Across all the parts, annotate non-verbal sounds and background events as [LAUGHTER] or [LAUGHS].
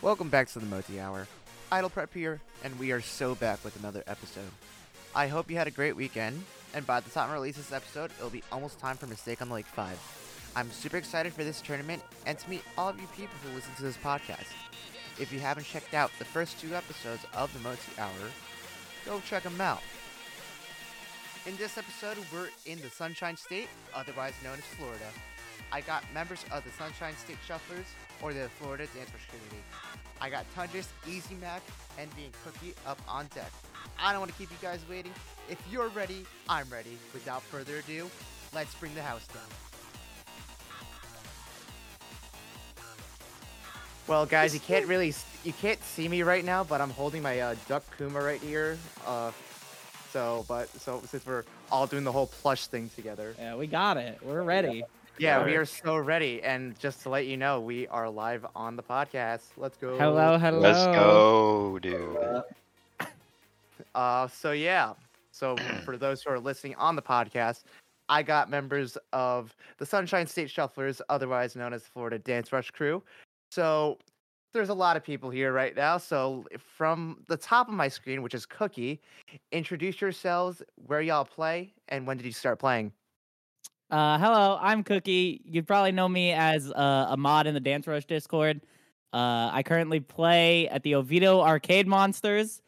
Welcome back to the Moti Hour. Idle Prep here, and we are so back with another episode. I hope you had a great weekend, and by the time I release this episode, it'll be almost time for Mistake on the Lake 5. I'm super excited for this tournament and to meet all of you people who listen to this podcast. If you haven't checked out the first two episodes of the Moti Hour, go check them out. In this episode, we're in the Sunshine State, otherwise known as Florida. I got members of the Sunshine State Shufflers, or the Florida Dance community. I got Tundris, Easy Mac, and and Cookie up on deck. I don't want to keep you guys waiting. If you're ready, I'm ready. Without further ado, let's bring the house down. Well, guys, you can't really you can't see me right now, but I'm holding my uh, Duck Kuma right here. Uh, so, but so since we're all doing the whole plush thing together, Yeah, we got it. We're ready. yeah, we are so ready. And just to let you know, we are live on the podcast. Let's go. Hello, hello. Let's go, dude. Uh, so yeah. So [CLEARS THROAT] for those who are listening on the podcast, I got members of the Sunshine State Shufflers, otherwise known as the Florida Dance Rush Crew. So there's a lot of people here right now. So from the top of my screen, which is Cookie, introduce yourselves, where y'all play, and when did you start playing? Uh, hello, I'm Cookie. You probably know me as uh, a mod in the Dance Rush Discord. Uh, I currently play at the Oviedo Arcade Monsters.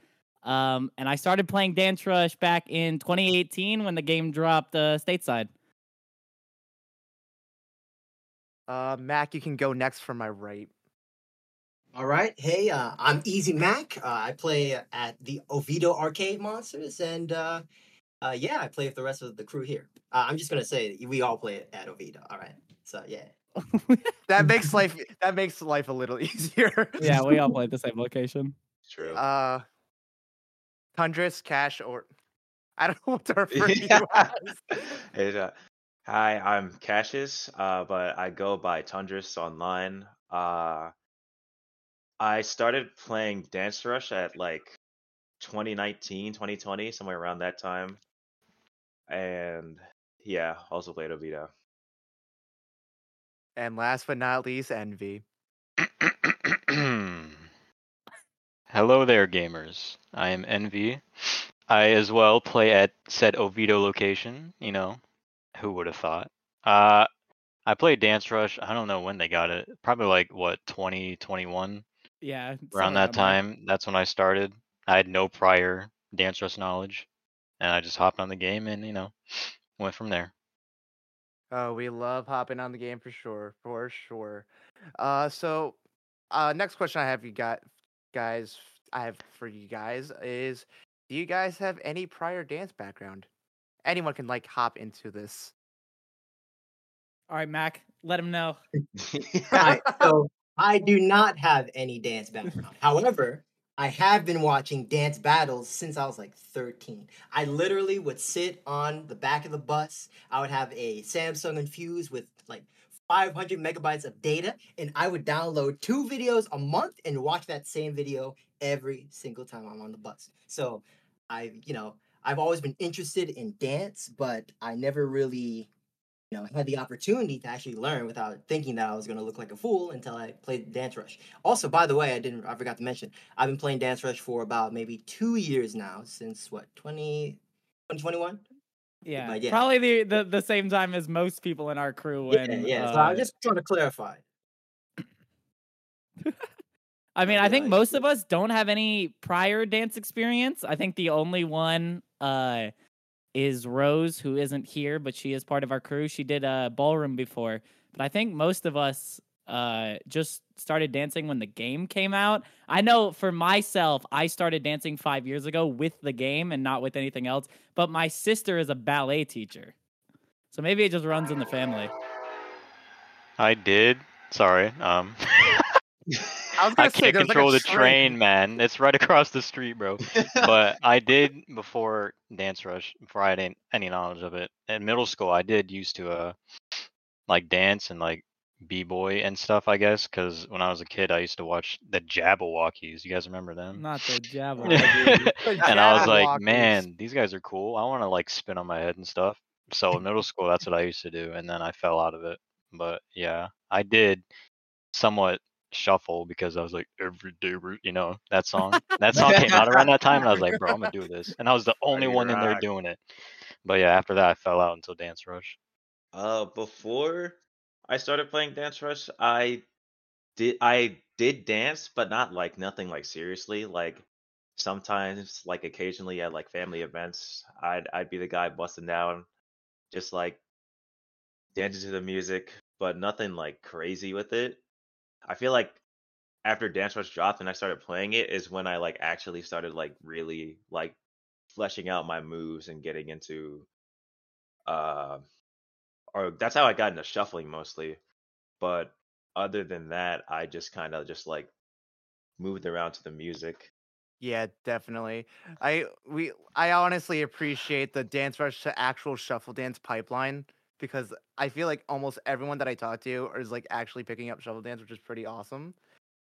Um, and I started playing Dance Rush back in 2018 when the game dropped uh, stateside. Uh, Mac, you can go next from my right. All right. Hey, uh, I'm Easy Mac. Uh, I play at the Oviedo Arcade Monsters, and uh, yeah, I play with the rest of the crew here. Uh, I'm just gonna say we all play at Oviedo. All right. So yeah. [LAUGHS] That makes [LAUGHS] life that makes life a little [LAUGHS] easier. yeah, we all play at the same location. True. Uh, Tundris, Cash, or I don't know what to refer to you as. Hey, uh, hi, I'm Cassius, uh, but I go by Tundris online. Uh, I started playing Dance Rush at like 2019, 2020, somewhere around that time. And yeah, also played Oviedo. And last but not least, Envy. [CLEARS THROAT] Hello there, gamers. I am Envy. I as well play at said Oviedo location. You know, who would have thought? Uh, I played Dance Rush. I don't know when they got it. Probably like what 2021 Yeah. around that time. That's when I started. I had no prior Dance Rush knowledge, and I just hopped on the game and you know went from there. Oh, we love hopping on the game for sure, for sure. Uh, so, uh, next question I have you got, guys, I have for you guys is, do you guys have any prior dance background? Anyone can like hop into this. All right, Mac, let him know. [LAUGHS] All right. So I do not have any dance background. [LAUGHS] However, I have been watching dance battles since I was like 13. I literally would sit on the back of the bus. I would have a Samsung Infuse with like 500 megabytes of data, and I would download two videos a month and watch that same video every single time I'm on the bus. So I, you know, I've always been interested in dance, but I never really you know, had the opportunity to actually learn without thinking that I was going to look like a fool until I played Dance Rush. Also, by the way, I didn't, I forgot to mention, I've been playing Dance Rush for about maybe two years now, since what, 20, 2021? Yeah, yeah. probably the, the the same time as most people in our crew. Yeah, When, yeah. so uh, I'm just trying to clarify. [LAUGHS] I mean, I think most of us don't have any prior dance experience. I think the only one uh is Rose, who isn't here, but she is part of our crew. She did a ballroom before, but I think most of us uh just started dancing when the game came out. I know for myself, I started dancing five years ago with the game and not with anything else. But my sister is a ballet teacher, so maybe it just runs in the family. I did. Sorry. Um. [LAUGHS] I was gonna I say, can't there's like control the train. train, man. It's right across the street, bro. but [LAUGHS] I did before Dance Rush, before I had any, any knowledge of it. In middle school, I did used to uh like dance and like b boy and stuff. I guess because when I was a kid, I used to watch the Jabbawockeez. You guys remember them? Not the [LAUGHS] Java. The and I was like, man, these guys are cool. I want to like spin on my head and stuff. So in middle school, that's what I used to do, and then I fell out of it. But yeah, I did somewhat shuffle because I was like every day, you know that song. [LAUGHS] That song came out around that time, and I was like, bro, I'm gonna do this, and I was the [LAUGHS] only one in there doing it. But yeah, after that, I fell out until Dance Rush. Uh, before I started playing Dance Rush, I did I did dance, but not like nothing like seriously. Like sometimes, like occasionally at like family events, I'd I'd be the guy busting down, just like dancing to the music, but nothing like crazy with it. I feel like after Dance Rush dropped and I started playing it is when I like actually started like really like fleshing out my moves and getting into uh or that's how I got into shuffling mostly. But other than that, I just kind of just like moved around to the music. Yeah, definitely. I we I honestly appreciate the dance rush to actual shuffle dance pipeline because I feel like almost everyone that I talk to is like actually picking up shuffle dance, which is pretty awesome.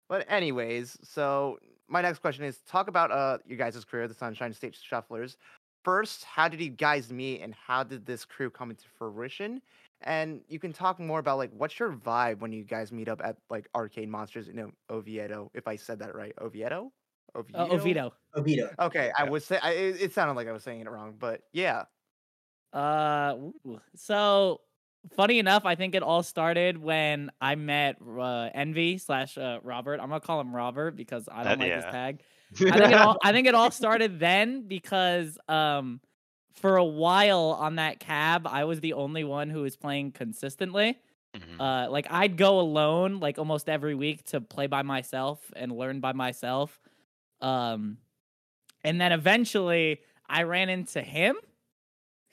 But anyways, so my next question is talk about uh your guys' career, the Sunshine State Shufflers. First, how did you guys meet and how did this crew come into fruition? And you can talk more about like what's your vibe when you guys meet up at like Arcade Monsters, you know, Oviedo, if I said that right. Oviedo? Oviedo? Uh, Oviedo. Oviedo. Okay, I Yeah. would say I, it, it sounded like I was saying it wrong, but yeah. Uh, so funny enough, I think it all started when I met uh, Envy slash uh, Robert. I'm gonna call him Robert because I don't That- like his tag. [LAUGHS] I think it all I think it all [LAUGHS] started then because um for a while on that cab I was the only one who was playing consistently. Mhm. Uh like I'd go alone like almost every week to play by myself and learn by myself. Um and then eventually I ran into him.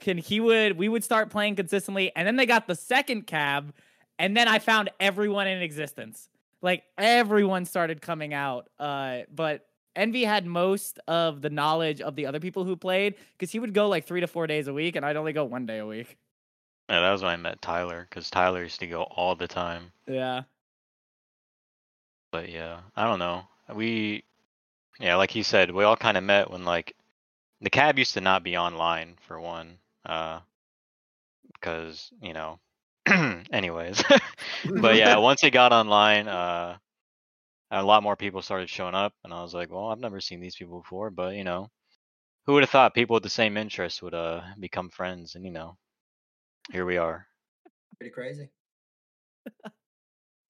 Can he would we would start playing consistently and then they got the second cab and then I found everyone in existence. Like everyone started coming out. Uh but Envy had most of the knowledge of the other people who played because he would go like three to four days a week, and I'd only go one day a week. Yeah, that was when I met Tyler because Tyler used to go all the time. Yeah. But yeah, I don't know. We, yeah, like he said, we all kind of met when like the cab used to not be online for one, uh, because you know. [CLEARS THROAT] anyways, [LAUGHS] but yeah, [LAUGHS] once it got online, uh, a lot more people started showing up, and I was like, well, I've never seen these people before, but you know, who would have thought people with the same interests would uh become friends, and you know, here we are. Pretty crazy.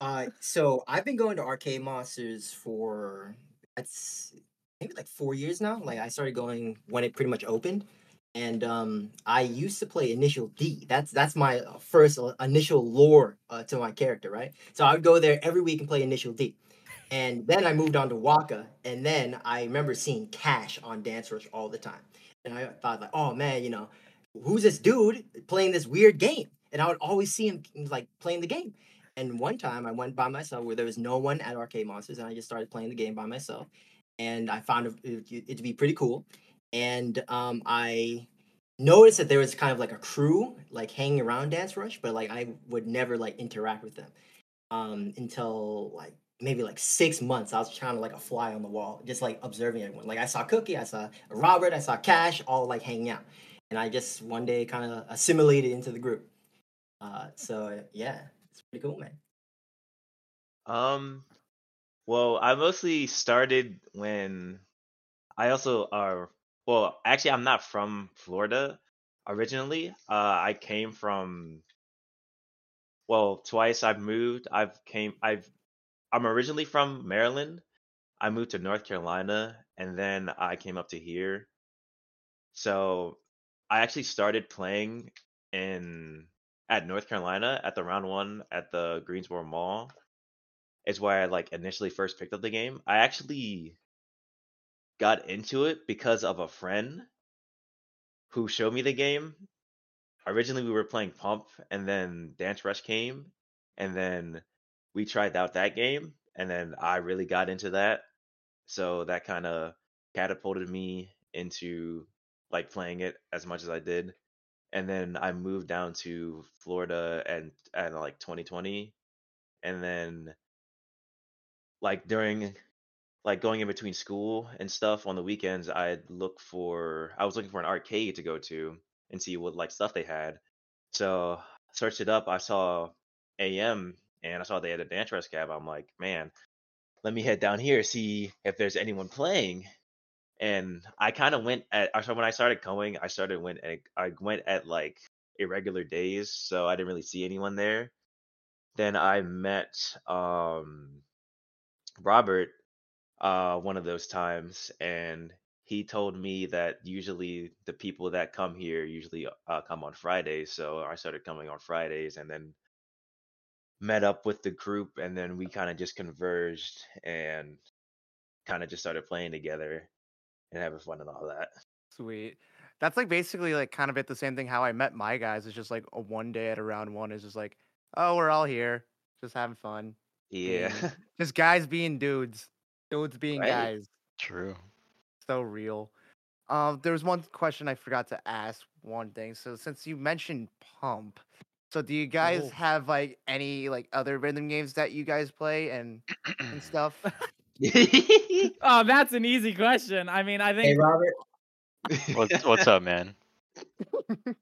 uh, so I've been going to Arcade Monsters for that's maybe like four years now. Like I started going when it pretty much opened, and um, I used to play Initial D. That's that's my uh, first uh, initial lore uh, to my character, right? So I would go there every week and play Initial D. And then I moved on to WACCA, and then I remember seeing Cash on Dance Rush all the time. And I thought like, oh man, you know, who's this dude playing this weird game? And I would always see him like playing the game. And one time I went by myself where there was no one at Arcade Monsters, and I just started playing the game by myself. And I found it, to be pretty cool. And um, I noticed that there was kind of like a crew like hanging around Dance Rush, but like I would never like interact with them um, until like maybe like six months. I was trying to like a fly on the wall, just like observing everyone. Like I saw Cookie, I saw Robert, I saw Cash, all like hanging out, and I just one day kind of assimilated into the group. Uh, so yeah, it's pretty cool, man. Um, well, I mostly started when I also are well, actually I'm not from Florida originally. Uh I came from well, twice I've moved. I've came I've I'm originally from Maryland. I moved to North Carolina and then I came up to here. So I actually started playing in at North Carolina at the round one at the Greensboro Mall is where I like initially first picked up the game. I actually got into it because of a friend who showed me the game. Originally we were playing Pump and then Dance Rush came and then we tried out that game and then I really got into that. So that kind of catapulted me into like playing it as much as I did. And then I moved down to Florida and and like 2020 and then like during like going in between school and stuff on the weekends i'd look for i was looking for an arcade to go to and see what like stuff they had so searched it up i saw am and i saw they had a dance rush cab i'm like man let me head down here see if there's anyone playing. And I kind of went at so when I started going, I started went at, I went at like irregular days, so I didn't really see anyone there. Then I met um Robert uh one of those times and he told me that usually the people that come here usually uh, come on Fridays, so I started coming on Fridays and then met up with the group and then we kind of just converged and kind of just started playing together and having fun and all that. Sweet. That's like basically like kind of at the same thing how I met my guys. It's just like a one day at a round one is just like, oh, we're all here, just having fun. Yeah. [LAUGHS] just guys being dudes, dudes being Right. guys. True. So real. Um, there was one question I forgot to ask. One thing. So since you mentioned Pump, so do you guys Oh. have like any like other rhythm games that you guys play and and [CLEARS THROAT] stuff? [LAUGHS] Oh, that's an easy question. I mean, I Hey, think Robert. What's what's up, man? [LAUGHS]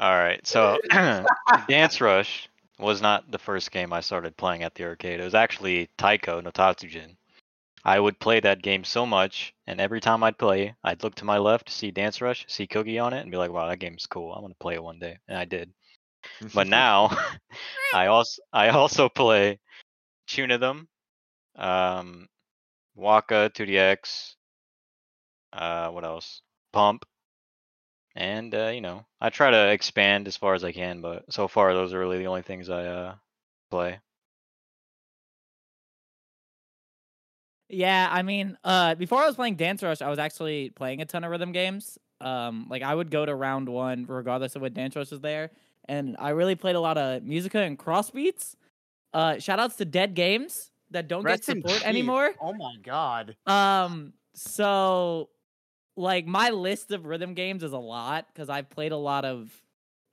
All right, so [CLEARS THROAT] Dance Rush was not the first game I started playing at the arcade. It was actually Taiko no Tatsujin. I would play that game so much, and every time I'd play, I'd look to my left, see Dance Rush, see Cookie on it, and be like, "Wow, that game's cool. I'm gonna play it one day," and I did. But [LAUGHS] now, [LAUGHS] I also I also play Chunithm, um, WACCA 2DX, uh, what else? Pump, and uh, you know, I try to expand as far as I can, but so far those are really the only things I uh play. Yeah, I mean, uh, before I was playing Dance Rush, I was actually playing a ton of rhythm games. Um, like I would go to round one regardless of what Dance Rush was there, and I really played a lot of Museca and Crossbeats. Uh, shout outs to Dead Games that don't Rest get support anymore. Oh my god. Um, so like my list of rhythm games is a lot because I've played a lot of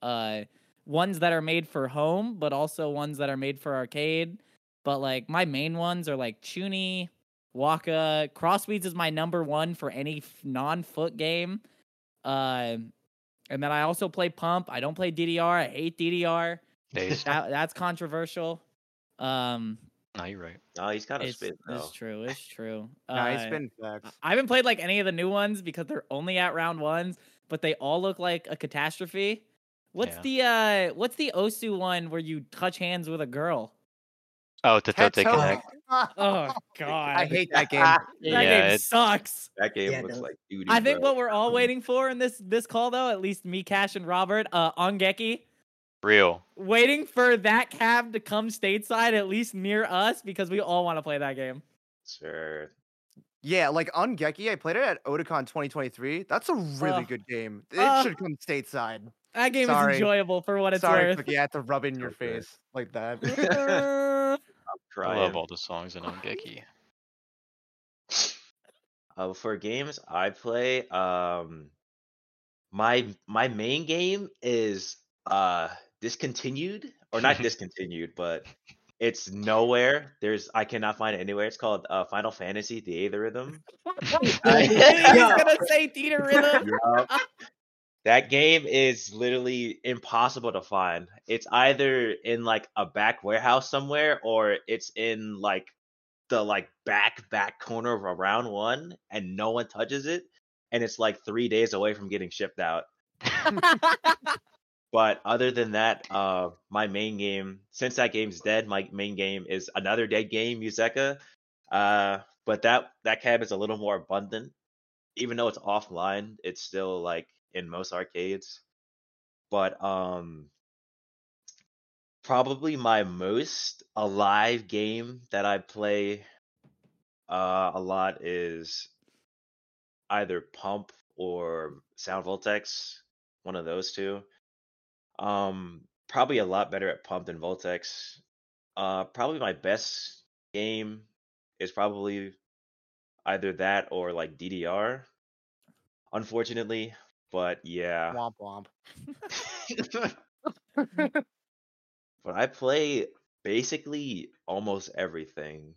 uh ones that are made for home, but also ones that are made for arcade. But like my main ones are like Chuny, WACCA, Crossbeats is my number one for any f- non-foot game. Uh, and then I also play Pump. I don't play DDR. I hate DDR. Days. That that's controversial. Um, no, you're right. oh, he's kind of it's, spit though. it's true. It's true. [LAUGHS] Nice Uh, spin facts. I haven't played like any of the new ones because they're only at round ones, but they all look like a catastrophe. What's Yeah. the uh what's the Osu one where you touch hands with a girl? Oh, Totote Tetsuo. Connect. Oh [LAUGHS] god. I hate that game. [LAUGHS] that Yeah, game it- sucks. That game Yeah, looks no. like duty. I think bro. what we're all waiting for in this this call though, at least me, Cash, and Robert, uh Ongeki, Real. waiting for that cab to come stateside at least near us because we all want to play that game. Sure. Yeah, like Ongeki, I played it at Otakon 2023. That's a really Ugh. good game. It Ugh. should come stateside. That game Sorry. is enjoyable for what it's Sorry, worth. Cookie, I had to rub in your Okay. face like that. [LAUGHS] [LAUGHS] I'm I crying. love all the songs in Ongeki. Uh, for games I play, um, my my main game is uh discontinued or not [LAUGHS] discontinued, but it's nowhere. There's I cannot find it anywhere. It's called uh, Final Fantasy: Theatrhythm. He's Yeah. gonna say Theatrhythm. Yup. That game is literally impossible to find. It's either in like a back warehouse somewhere or it's in like the like back back corner of a round one and no one touches it and it's like 3 days away from getting shipped out. [LAUGHS] But other than that, uh my main game since that game's dead, my main game is another dead game, Museca. Uh but that that cab is a little more abundant. Even though it's offline, it's still like in most arcades. But um probably my most alive game that I play uh a lot is either Pump or Sound Voltex, one of those two. Um, probably a lot better at Pump than Voltex. Uh, probably my best game is probably either that or like DDR. Unfortunately, but yeah. womp womp. [LAUGHS] [LAUGHS] but I play basically almost everything,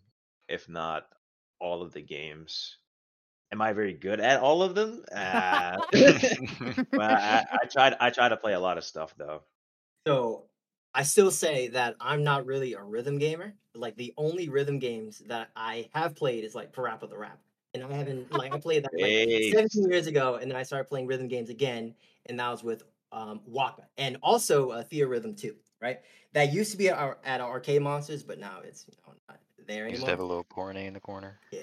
if not all of the games. Am I very good at all of them? [LAUGHS] Uh, but I, I try. I try to play a lot of stuff though. So I still say that I'm not really a rhythm gamer. Like the only rhythm games that I have played is like Parappa the Rapper. And I haven't like I played that like 17 years ago, and then I started playing rhythm games again, and that was with um, WACCA and also uh, Theatrhythm too, right? That used to be at our, at our arcade monsters, but now it's you know not there Used anymore. to have a little porn in the corner. Yeah,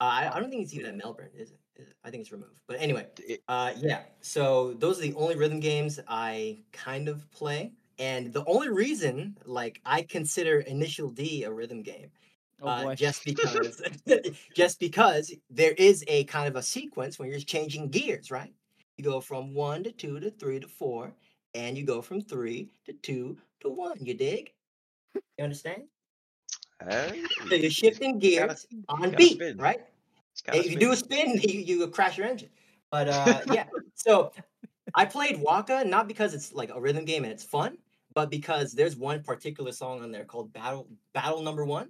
uh, I, I don't think it's even at Melbourne, is it? Is it? I think it's removed. But anyway, uh, yeah. So those are the only rhythm games I kind of play, and the only reason like I consider Initial D a rhythm game Oh uh, just because [LAUGHS] [LAUGHS] just because there is a kind of a sequence when you're changing gears, right? You go from one to two to three to four, and you go from three to two to one. You dig? You understand? Uh, So you're shifting it's gotta- gears on beat, spin. right? it's If you do a spin. spin, [LAUGHS] you, you crash your engine. But uh, yeah, so I played WACCA not because it's like a rhythm game and it's fun, but because there's one particular song on there called Battle Battle Number One,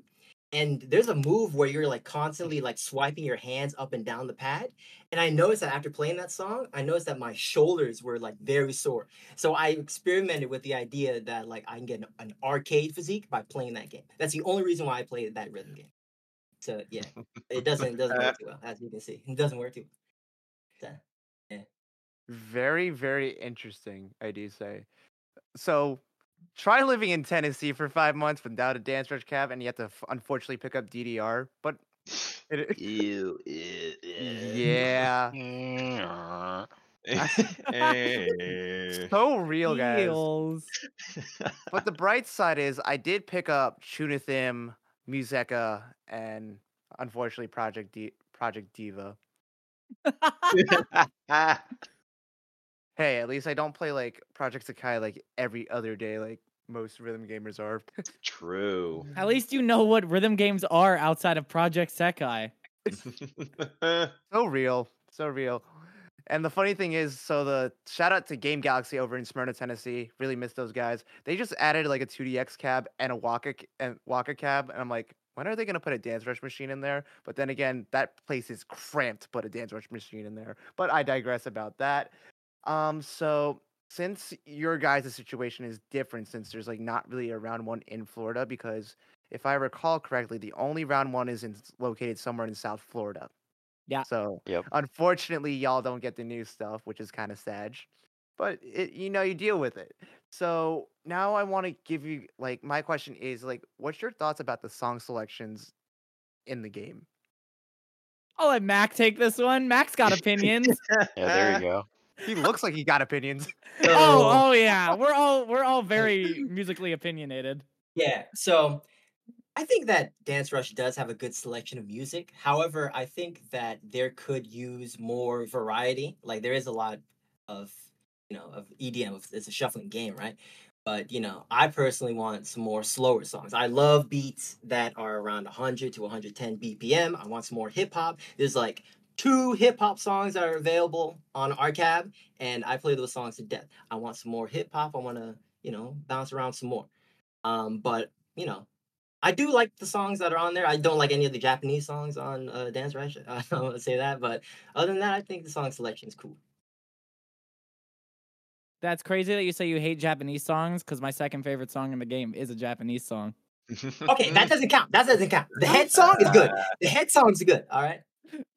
and there's a move where you're like constantly like swiping your hands up and down the pad. And I noticed that after playing that song, I noticed that my shoulders were like very sore. So I experimented with the idea that like I can get an, arcade physique by playing that game. That's the only reason why I played that rhythm game. So yeah, it doesn't it doesn't work [LAUGHS] too well, as you can see. It doesn't work too well. So, Very, very interesting, I do say. So, try living in Tennessee for five months without a dance rush cab, and you have to f- unfortunately pick up DDR. But [SIGHS] it, Ew, ew, ew. yeah, Eh. [LAUGHS] so real, guys. Heels. [LAUGHS] But the bright side is, I did pick up Chunithm, Museca, and unfortunately Project D- Project Diva. [LAUGHS] Hey, at least I don't play like Project Sekai like every other day, like most rhythm gamers are. True. At least you know what rhythm games are outside of Project Sekai. [LAUGHS] so real, so real. And the funny thing is, so the shout out to Game Galaxy over in Smyrna, Tennessee. Really miss those guys. They just added like a 2DX cab and a WACCA c- and WACCA cab, and I'm like, when are they gonna put a Dance Rush machine in there? But then again, that place is cramped to put a Dance Rush machine in there. But I digress about that. Um, so since your guys' situation is different, since there's like not really a round one in Florida, because if I recall correctly, the only round one is in, located somewhere in South Florida. Yeah. So Yep. unfortunately, y'all don't get the new stuff, which is kind of sad. But it, you know, you deal with it. So now I want to give you like my question is like, what's your thoughts about the song selections in the game? I'll let Mac take this one. Mac's got [LAUGHS] opinions. Yeah, there you go. He looks like he got opinions. [LAUGHS] oh, oh yeah. We're all we're all [LAUGHS] very musically opinionated. Yeah, so I think that Dance Rush does have a good selection of music. However, I think that there could use more variety. Like there is a lot of, you know, of EDM. of- It's a shuffling game, right? But you know, I personally want some more slower songs. I love beats that are around 100 to 110 BPM. I want some more hip hop. There's like two hip hop songs that are available on Arcab, and I play those songs to death. I want some more hip hop. I want to, you know, bounce around some more. Um, but you know, I do like the songs that are on there. I don't like any of the Japanese songs on uh, Dance Rush. [LAUGHS] I don't want to say that, but other than that, I think the song selection is cool. That's crazy that you say you hate Japanese songs because my second favorite song in the game is a Japanese song. [LAUGHS] Okay, that doesn't count. That doesn't count. The head song is good. [LAUGHS] The head song's good. All right.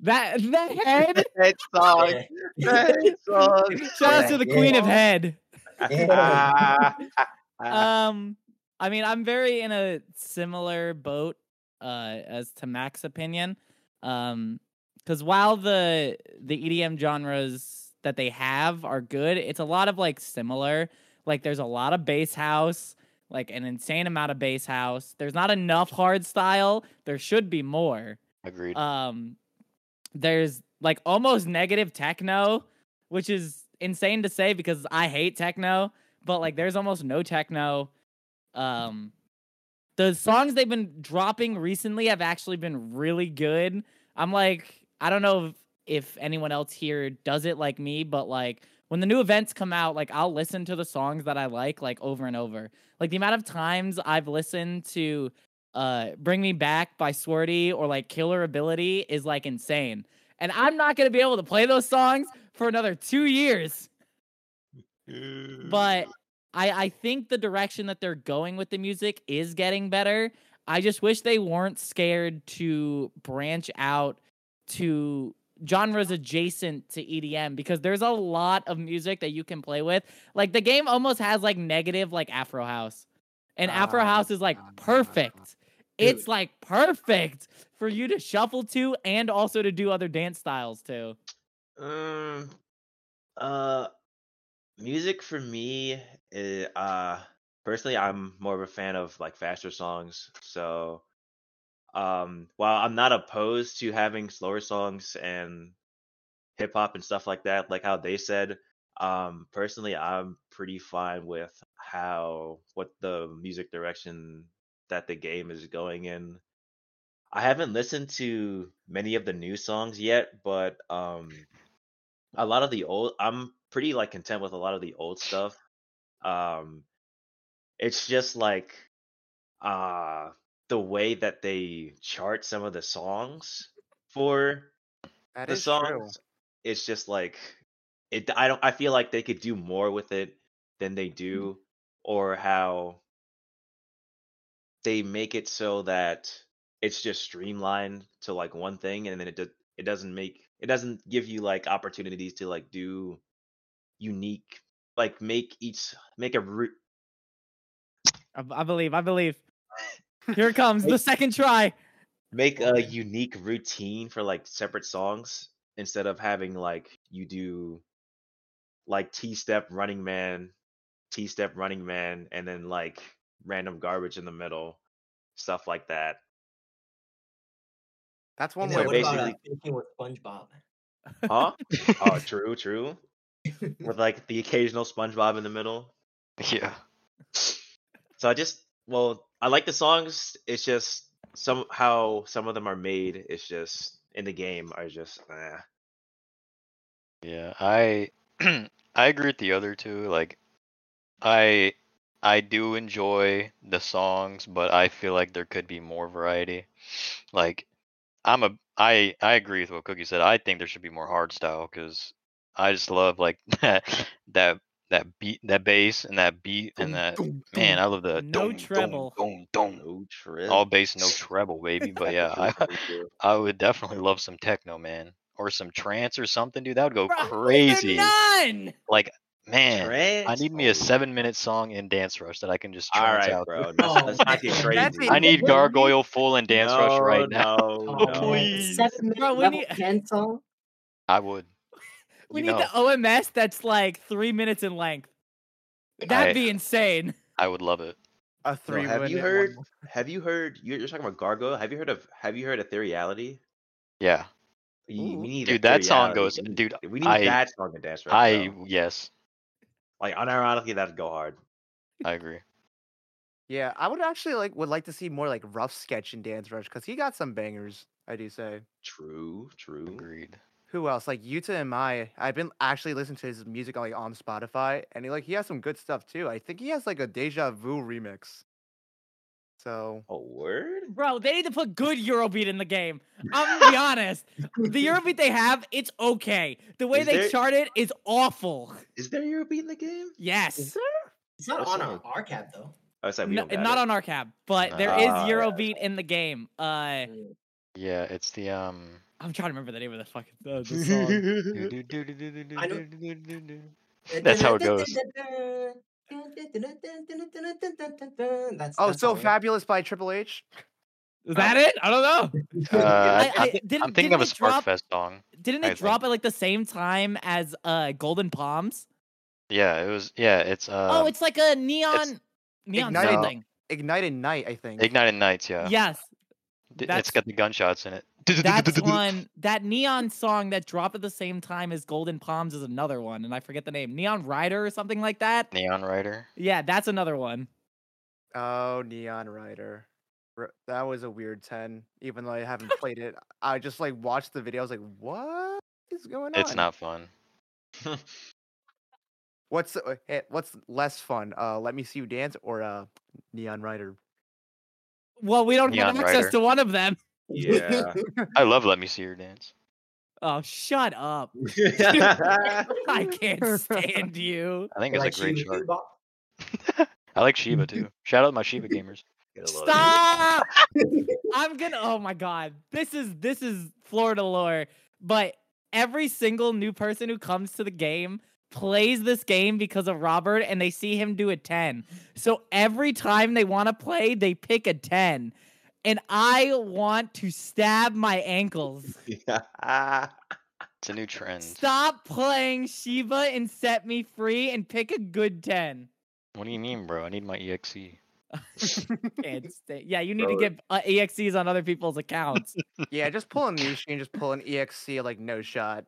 That the head. [LAUGHS] Head song. Yeah. Head song. [LAUGHS] Shout out to the Queen of Head. Yeah. [LAUGHS] Um, I mean, I'm very in a similar boat uh as to Mac's opinion. Um, because while the the EDM genres that they have are good, it's a lot of like similar. Like there's a lot of bass house, like an insane amount of bass house. There's not enough hard style. There should be more. Agreed. Um, there's like almost negative techno, which is insane to say because I hate techno, but like there's almost no techno. Um, the songs they've been dropping recently have actually been really good. I'm like, I don't know if, if anyone else here does it like me, but like when the new events come out, like I'll listen to the songs that I like like over and over. Like the amount of times I've listened to uh Bring Me Back by Swarty or like Killer Ability is like insane. And I'm not gonna be able to play those songs for another two years. But I I think the direction that they're going with the music is getting better. I just wish they weren't scared to branch out to genres adjacent to EDM because there's a lot of music that you can play with. Like the game almost has like negative like Afro house. And Afro Oh, house is like God. It's like perfect for you to shuffle to and also to do other dance styles too. Um, uh, music for me, i- uh, personally, I'm more of a fan of like faster songs. So, um, while I'm not opposed to having slower songs and hip hop and stuff like that, like how they said, um, personally, I'm pretty fine with how what the music direction that the game is going in. I haven't listened to many of the new songs yet, but um a lot of the old I'm pretty like content with a lot of the old stuff. Um it's just like uh the way that they chart some of the songs for That the songs true. it's just like it I don't I feel like they could do more with it than they Mm-hmm. do or how they make it so that it's just streamlined to like one thing and then it does it doesn't make it doesn't give you like opportunities to like do unique like make each make a root I, I believe, I believe. [LAUGHS] Here it comes, the second try. make a unique routine for like separate songs instead of having like you do like T step running man, T step running man, and then like random garbage in the middle, stuff like that. That's one And So way. what about uh, basically- thinking with SpongeBob? Huh? oh, [LAUGHS] true, true. [LAUGHS] With like the occasional SpongeBob in the middle. Yeah. So I just well, I like the songs. It's just somehow some of them are made. It's just in the game are just eh. Yeah, I [CLEARS THROAT] I agree with the other two. Like I I do enjoy the songs, but I feel like there could be more variety. Like I'm a I I agree with what Cookie said. I think there should be more hard style because I just love like [LAUGHS] that that that beat that bass and that beat and that man I love the No dum, treble. dum, dum, dum. no trip. all bass no [LAUGHS] treble baby. But yeah, I True, [LAUGHS] true. I would definitely love some techno man or some trance or something, dude. That would go Bro, crazy. None. Like man, I need me Oh. a seven minute song in Dance Rush that I can just All trance right, out. bro. [LAUGHS] to. Let's, Oh, not get that's- crazy. that's I need Gargoyle full in Dance Rush no, right now. No, Oh, no. please. Seven minute Bro, we level need- 10 song? I would. [LAUGHS] We You need know, the OMS that's like three minutes in length. That'd I- be insane. I would love it. A No, three. have you heard? one. Have you heard? You're, you're talking about Gargoyle. Have you heard of? Have you heard of Ethereality? Yeah, We, Ooh. we need Dude, that song goes- dude, We need I- that song to dance Rush. I bro. yes, like unironically that'd go hard. I agree. Yeah, I would actually like would like to see more like RoughSketch in Dance Rush because he got some bangers. I do say. True, true. Agreed. Who else? Like Yuta Imai. I've been actually listening to his music like on Spotify, and he like he has some good stuff too. I think he has like a Deja Vu remix. So A word? Bro, they need to put good Eurobeat in the game. I'm gonna be [LAUGHS] honest. The Eurobeat they have, it's okay. The way Is they there- chart it is awful. Is there Eurobeat in the game? Yes. Is there? It's not That's on not- our RCAP though. Oh, it's like we No, don't not it. on our cab, but there is Ah, yeah. Eurobeat in the game. Uh. Yeah, it's the um. I'm trying to remember the name of the fucking uh, the song. [LAUGHS] [LAUGHS] That's how it goes. Oh, so fabulous by Triple H. Is that it? I don't know. Uh, I- I, didn't- I'm thinking of a Sparkfest song. Didn't it drop at like the same time as uh Golden Palms? Yeah, it was. Yeah, it's uh. oh, it's like a neon neon Ignited- something. Ignited Night, I think. Ignited Nights. Yeah, Yes, it's got the gunshots in it. That's [LAUGHS] one. That neon song that dropped at the same time as Golden Palms is another one, and I forget the name. Neon Rider or something like that. Neon Rider. Yeah, that's another one. Oh, Neon Rider. That was a weird 10, even though I haven't [LAUGHS] played it. I just like watched the video. I was like, what is going on? It's not fun. [LAUGHS] What's uh, eh, what's less fun? Uh, Let Me See You Dance or uh, Neon Rider? Well, we don't have access Rider. to one of them. Yeah. [LAUGHS] I love Let Me See Your Dance. Oh, shut up! [LAUGHS] I can't stand you. I think it's Like a great you, chart. [LAUGHS] I like Shiba too. Shout out my Shiba gamers. Gotta love it. Stop! I'm gonna. Oh my god, this is this is Florida lore. But every single new person who comes to the game plays this game because of Robert, and they see him do a ten. So every time they want to play, they pick a ten, and I want to stab my ankles. [LAUGHS] Yeah. It's a new trend. Stop playing Shiva and set me free, and pick a good ten. What do you mean, bro? I need my EXE. [LAUGHS] Can't stay. Yeah, you need to get uh, exes on other people's accounts. [LAUGHS] Yeah, just pull a Nishi and just pull an EXC like no shot.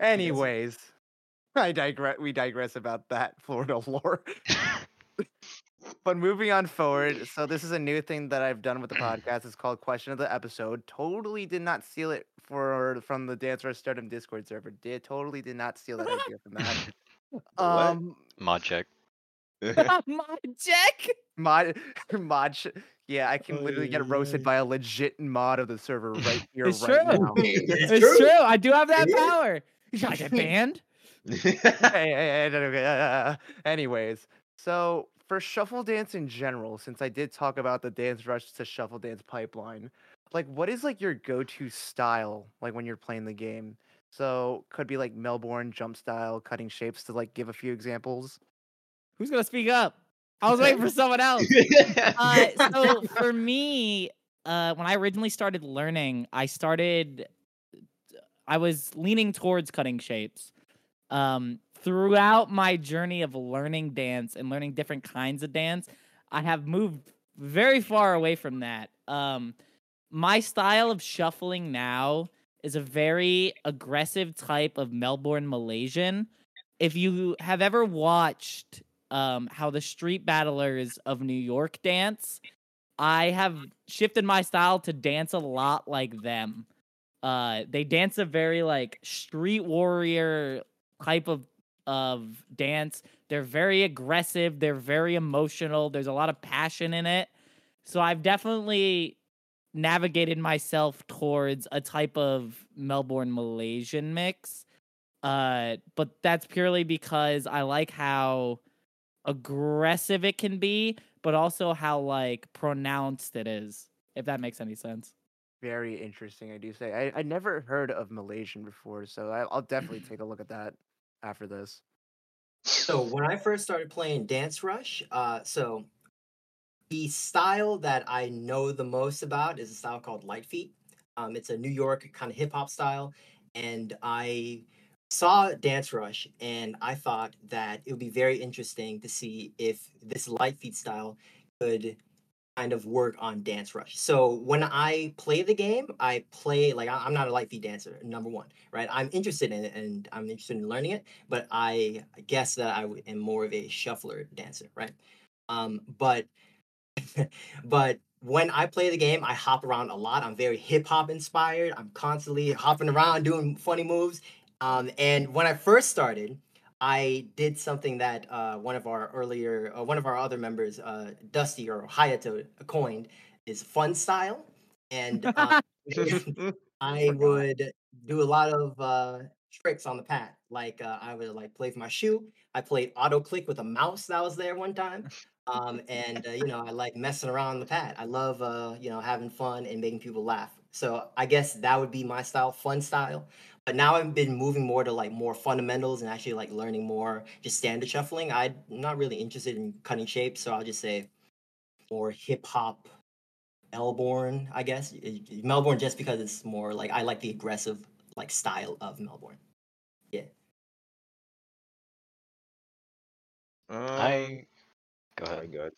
Anyways, I digress. We digress about that Florida lore. But moving on forward, so this is a new thing that I've done with the podcast. It's called Question of the Episode. Totally did not steal it for from the Dance Rush Stardom Discord server. Did totally did not steal that idea from that. what? Um, Mod check. My check. mod mod. sh- Yeah, I can Oh, literally get roasted by a legit mod of the server right here, It's right true. now. It's, It's true. I do have that It is. power. You trying to get banned? hey, hey, hey, uh, anyways, so for shuffle dance in general, since I did talk about the dance rush to shuffle dance pipeline, like what is like your go-to style like when you're playing the game? So could be like Melbourne jump style, cutting shapes to like give a few examples. Who's gonna speak up? I was waiting for someone [LAUGHS] else. Uh, so for me, uh, when I originally started learning, I started. I was leaning towards cutting shapes. Um, throughout my journey of learning dance and learning different kinds of dance, I have moved very far away from that. Um, my style of shuffling now is a very aggressive type of Melbourne Malaysian. If you have ever watched um, how the street battlers of New York dance, I have shifted my style to dance a lot like them. Uh, they dance a very like street warrior type of of dance. They're very aggressive. They're very emotional. There's a lot of passion in it. So I've definitely navigated myself towards a type of Melbourne Malaysian mix. Uh, but that's purely because I like how aggressive it can be, but also how like pronounced it is. If that makes any sense. Very interesting, I do say. I I never heard of Malaysian before, so I, I'll definitely [LAUGHS] take a look at that after this. So when I first started playing Dance Rush, uh, so the style that I know the most about is a style called Lite Feet. Um, it's a New York kind of hip hop style, and I saw Dance Rush, and I thought that it would be very interesting to see if this Lite Feet style could kind of work on Dance Rush. So when I play the game, I play like I'm not a Lite Feet dancer. Number one, right? I'm interested in it, and I'm interested in learning it but I guess that I am more of a shuffler dancer, right? Um, but [LAUGHS] but when I play the game, I hop around a lot. I'm very hip hop inspired. I'm constantly hopping around doing funny moves. Um, and when I first started, I did something that uh, one of our earlier, uh, one of our other members, uh, Dusty or Hayato, coined is fun style. And uh, [LAUGHS] [LAUGHS] I would do a lot of uh, tricks on the pad. Like uh, I would like play with my shoe. I played auto click with a mouse that was there one time. [LAUGHS] Um, and uh, you know I like messing around on the pad. I love uh, you know having fun and making people laugh. So I guess that would be my style, fun style. But now I've been moving more to like more fundamentals and actually like learning more just standard shuffling. I'm not really interested in cutting shapes, so I'll just say more hip hop Melbourne, I guess. Y- y- Melbourne just because it's more like I like the aggressive like style of Melbourne. Yeah. Um, I go ahead. god.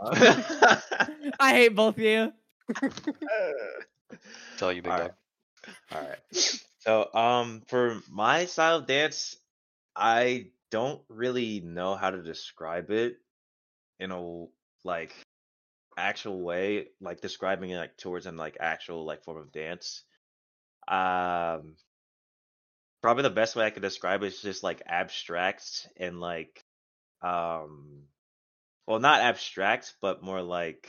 [LAUGHS] I hate both of you. [LAUGHS] Tell you, big All dog. right. All right. So, um, for my style of dance, I don't really know how to describe it in a like actual way, like describing it like towards an like actual like form of dance. Um, probably the best way I could describe it is just like abstract and like, um, well, not abstract, but more like,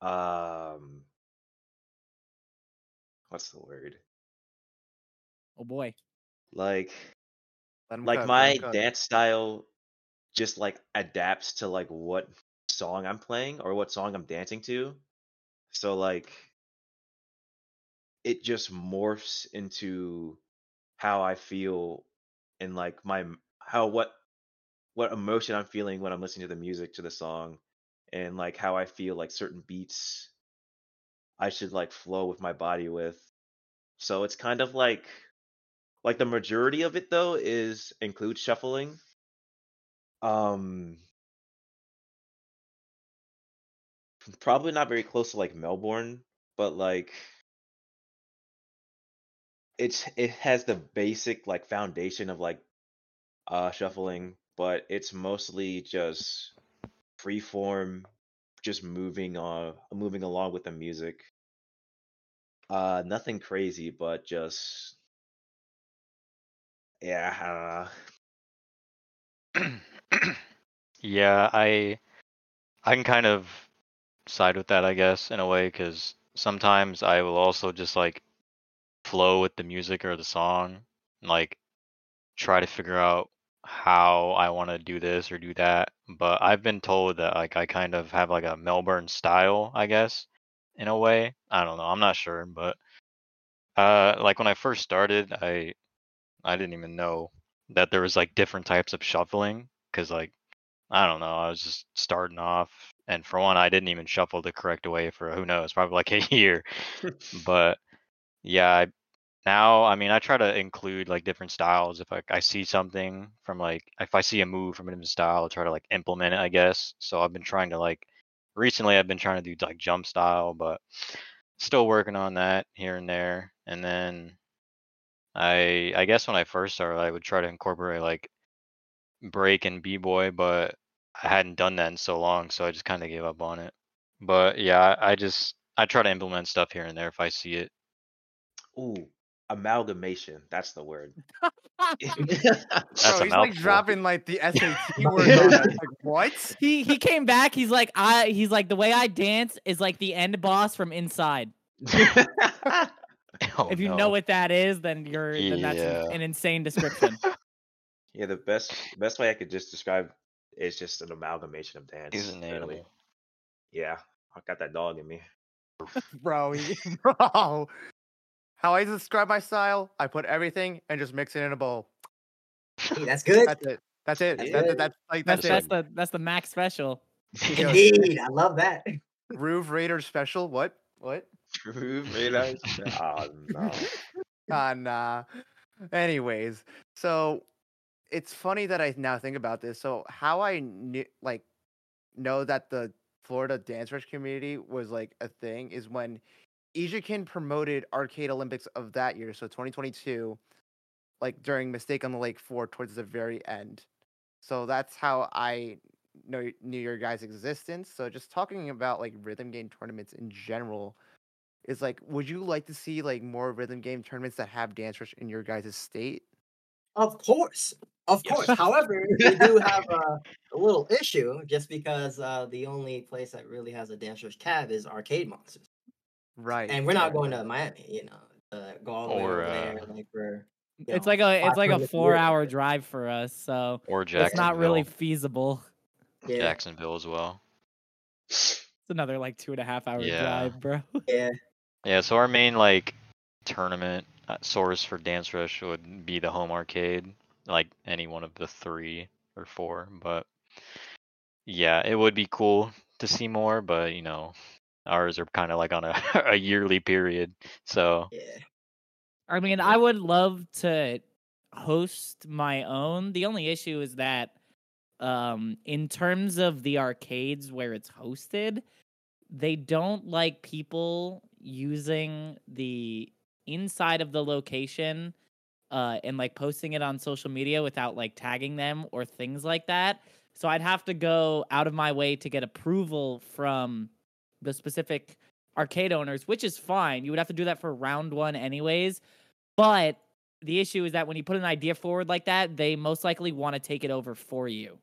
um, what's the word? Oh boy. Like, like 'em my dance style just like adapts to like what song I'm playing or what song I'm dancing to. So like it just morphs into how I feel and like my how what what emotion I'm feeling when I'm listening to the music to the song and like how I feel like certain beats I should like flow with my body with. So it's kind of like like the majority of it though is include shuffling. Um probably not very close to like Melbourne, but like it's it has the basic like foundation of like uh shuffling, but it's mostly just free form, just moving on moving along with the music. Uh nothing crazy, but just yeah, I [CLEARS THROAT] yeah, I I can kind of side with that, I guess, in a way, because sometimes I will also just like flow with the music or the song, and, like try to figure out how I want to do this or do that. But I've been told that like I kind of have like a Melbourne style, I guess, in a way. I don't know. I'm not sure, but uh, like when I first started, I I didn't even know that there was like different types of shuffling because like I don't know, I was just starting off, and for one, I didn't even shuffle the correct way for who knows, probably like [LAUGHS] a year. [LAUGHS] but yeah, I, now I mean I try to include like different styles. If I, I see something from like if I see a move from a different style, I'll try to like implement it. I guess. So I've been trying to like recently I've been trying to do like jump style, but still working on that here and there. And then I I guess when I first started, I would try to incorporate like break and b boy, but I hadn't done that in so long, so I just kind of gave up on it. But yeah, I, I just I try to implement stuff here and there if I see it. Ooh, amalgamation. That's the word. [LAUGHS] [LAUGHS] That's Bro, a he's like dropping like the SAT [LAUGHS] word on. Like what? he he came back. He's like I. He's like the way I dance is like the end boss from Inside. Oh, if you no. know what that is, then you're then that's an, Yeah. an insane description. yeah, the best best way I could just describe is just an amalgamation of dance. He's an literally. animal. Yeah, I got that dog in me. Bro, he- bro. How I describe my style, I put everything and just mix it in a bowl. Hey, [LAUGHS] that's good. That's it. That's it. That's That's, it. that's like That's that's, that's it. the that's the max special. Indeed, I love that. [LAUGHS] Groove Raider special. What? What? True, very nice. oh no. Ah, nah. Anyways, so it's funny that I now think about this. So how I knew, like, know that the Florida Dance Rush community was like a thing is when Ijikin promoted Arcade Olympics of that year, so 2022, like during Mistake on the Lake 4 towards the very end. So that's how I know knew your guys' existence. So just talking about like rhythm game tournaments in general is like, would you like to see like more rhythm game tournaments that have Dance Rush in your guys' state? Of course, of course. However, we do have a, a little issue just because uh, the only place that really has a Dance Rush cab is Arcade Monsters, Right. and we're not going to Miami. You know, uh, go all the way over there. uh, Like we're you It's know, like a it's like a four years hour away. drive for us, so Or it's not really feasible. yeah, Jacksonville as well. It's another like two and a half hour Yeah. drive, bro. [LAUGHS] yeah. Yeah, so our main like tournament uh, source for Dance Rush would be the home arcade, like any one of the three or four. But yeah, it would be cool to see more, but you know, ours are kind of like on a, [LAUGHS] a yearly period. So Yeah. I mean, I would love to host my own. The only issue is that um in terms of the arcades where it's hosted, they don't like people using the inside of the location uh and like posting it on social media without like tagging them or things like that. So I'd have to go out of my way to get approval from the specific arcade owners, which is fine. You would have to do that for round one anyways. But the issue is that when you put an idea forward like that, they most likely want to take it over for you.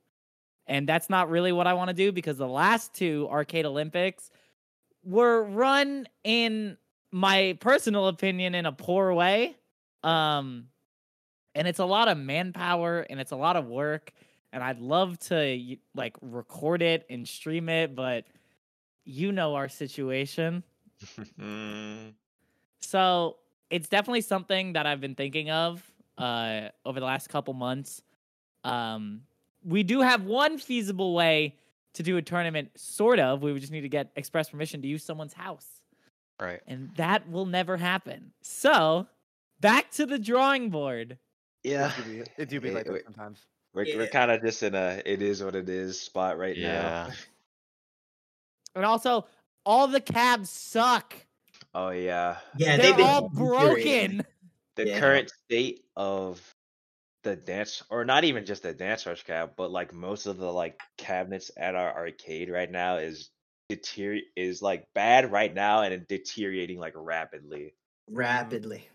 And that's not really what I want to do because the last two arcade Olympics were run in my personal opinion in a poor way. Um and it's a lot of manpower and it's a lot of work and I'd love to like record it and stream it, but you know our situation. [LAUGHS] So it's definitely something that I've been thinking of uh, over the last couple months. Um, we do have one feasible way to do a tournament, sort of. We would just need to get express permission to use someone's house, Right. and that will never happen. So back to the drawing board. yeah, It do be, it do be Wait, like that sometimes. we're we're kind of just in a it is what it is spot right Yeah. now. [LAUGHS] And also, all the cabs suck. Oh yeah, Yeah, They're they've all deteriorating. broken. the Yeah. current state of the dance or not even just the dance rush cab but like most of the like cabinets at our arcade right now is deterior is like bad right now and deteriorating like rapidly rapidly.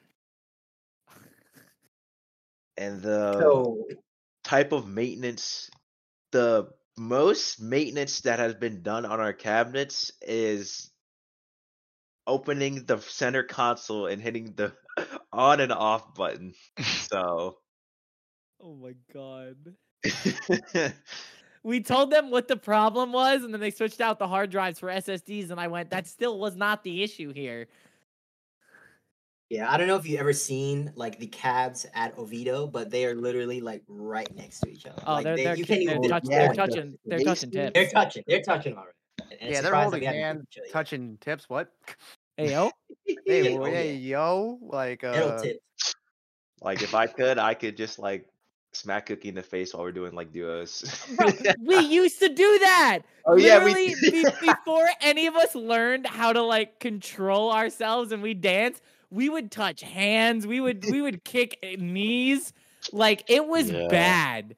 and the So type of maintenance the most maintenance that has been done on our cabinets is opening the center console and hitting the [LAUGHS] on and off button so [LAUGHS] Oh my god. [LAUGHS] We told them what the problem was, and then they switched out the hard drives for SSDs, and I went, that still was not the issue here. Yeah, I don't know if you've ever seen like the cabs at Oviedo, but they are literally like right next to each other. Oh, like, they're they, they're, you can't they're, even touch, yeah, they're touching they're touching basement- tips. They're touching. They're touching already. And Yeah, they're holding hands, beat each other yet. touching tips. What? Hey yo, [LAUGHS] Hey, Oh, hey, yeah. yo, like uh, tips. Like if I could, I could just like smack Cookie in the face while we're doing like duos. Bro, we [LAUGHS] used to do that. Oh, yeah, we be- [LAUGHS] before any of us learned how to like control ourselves and we dance, we would touch hands. We would we would kick knees. Like it was Yeah. bad.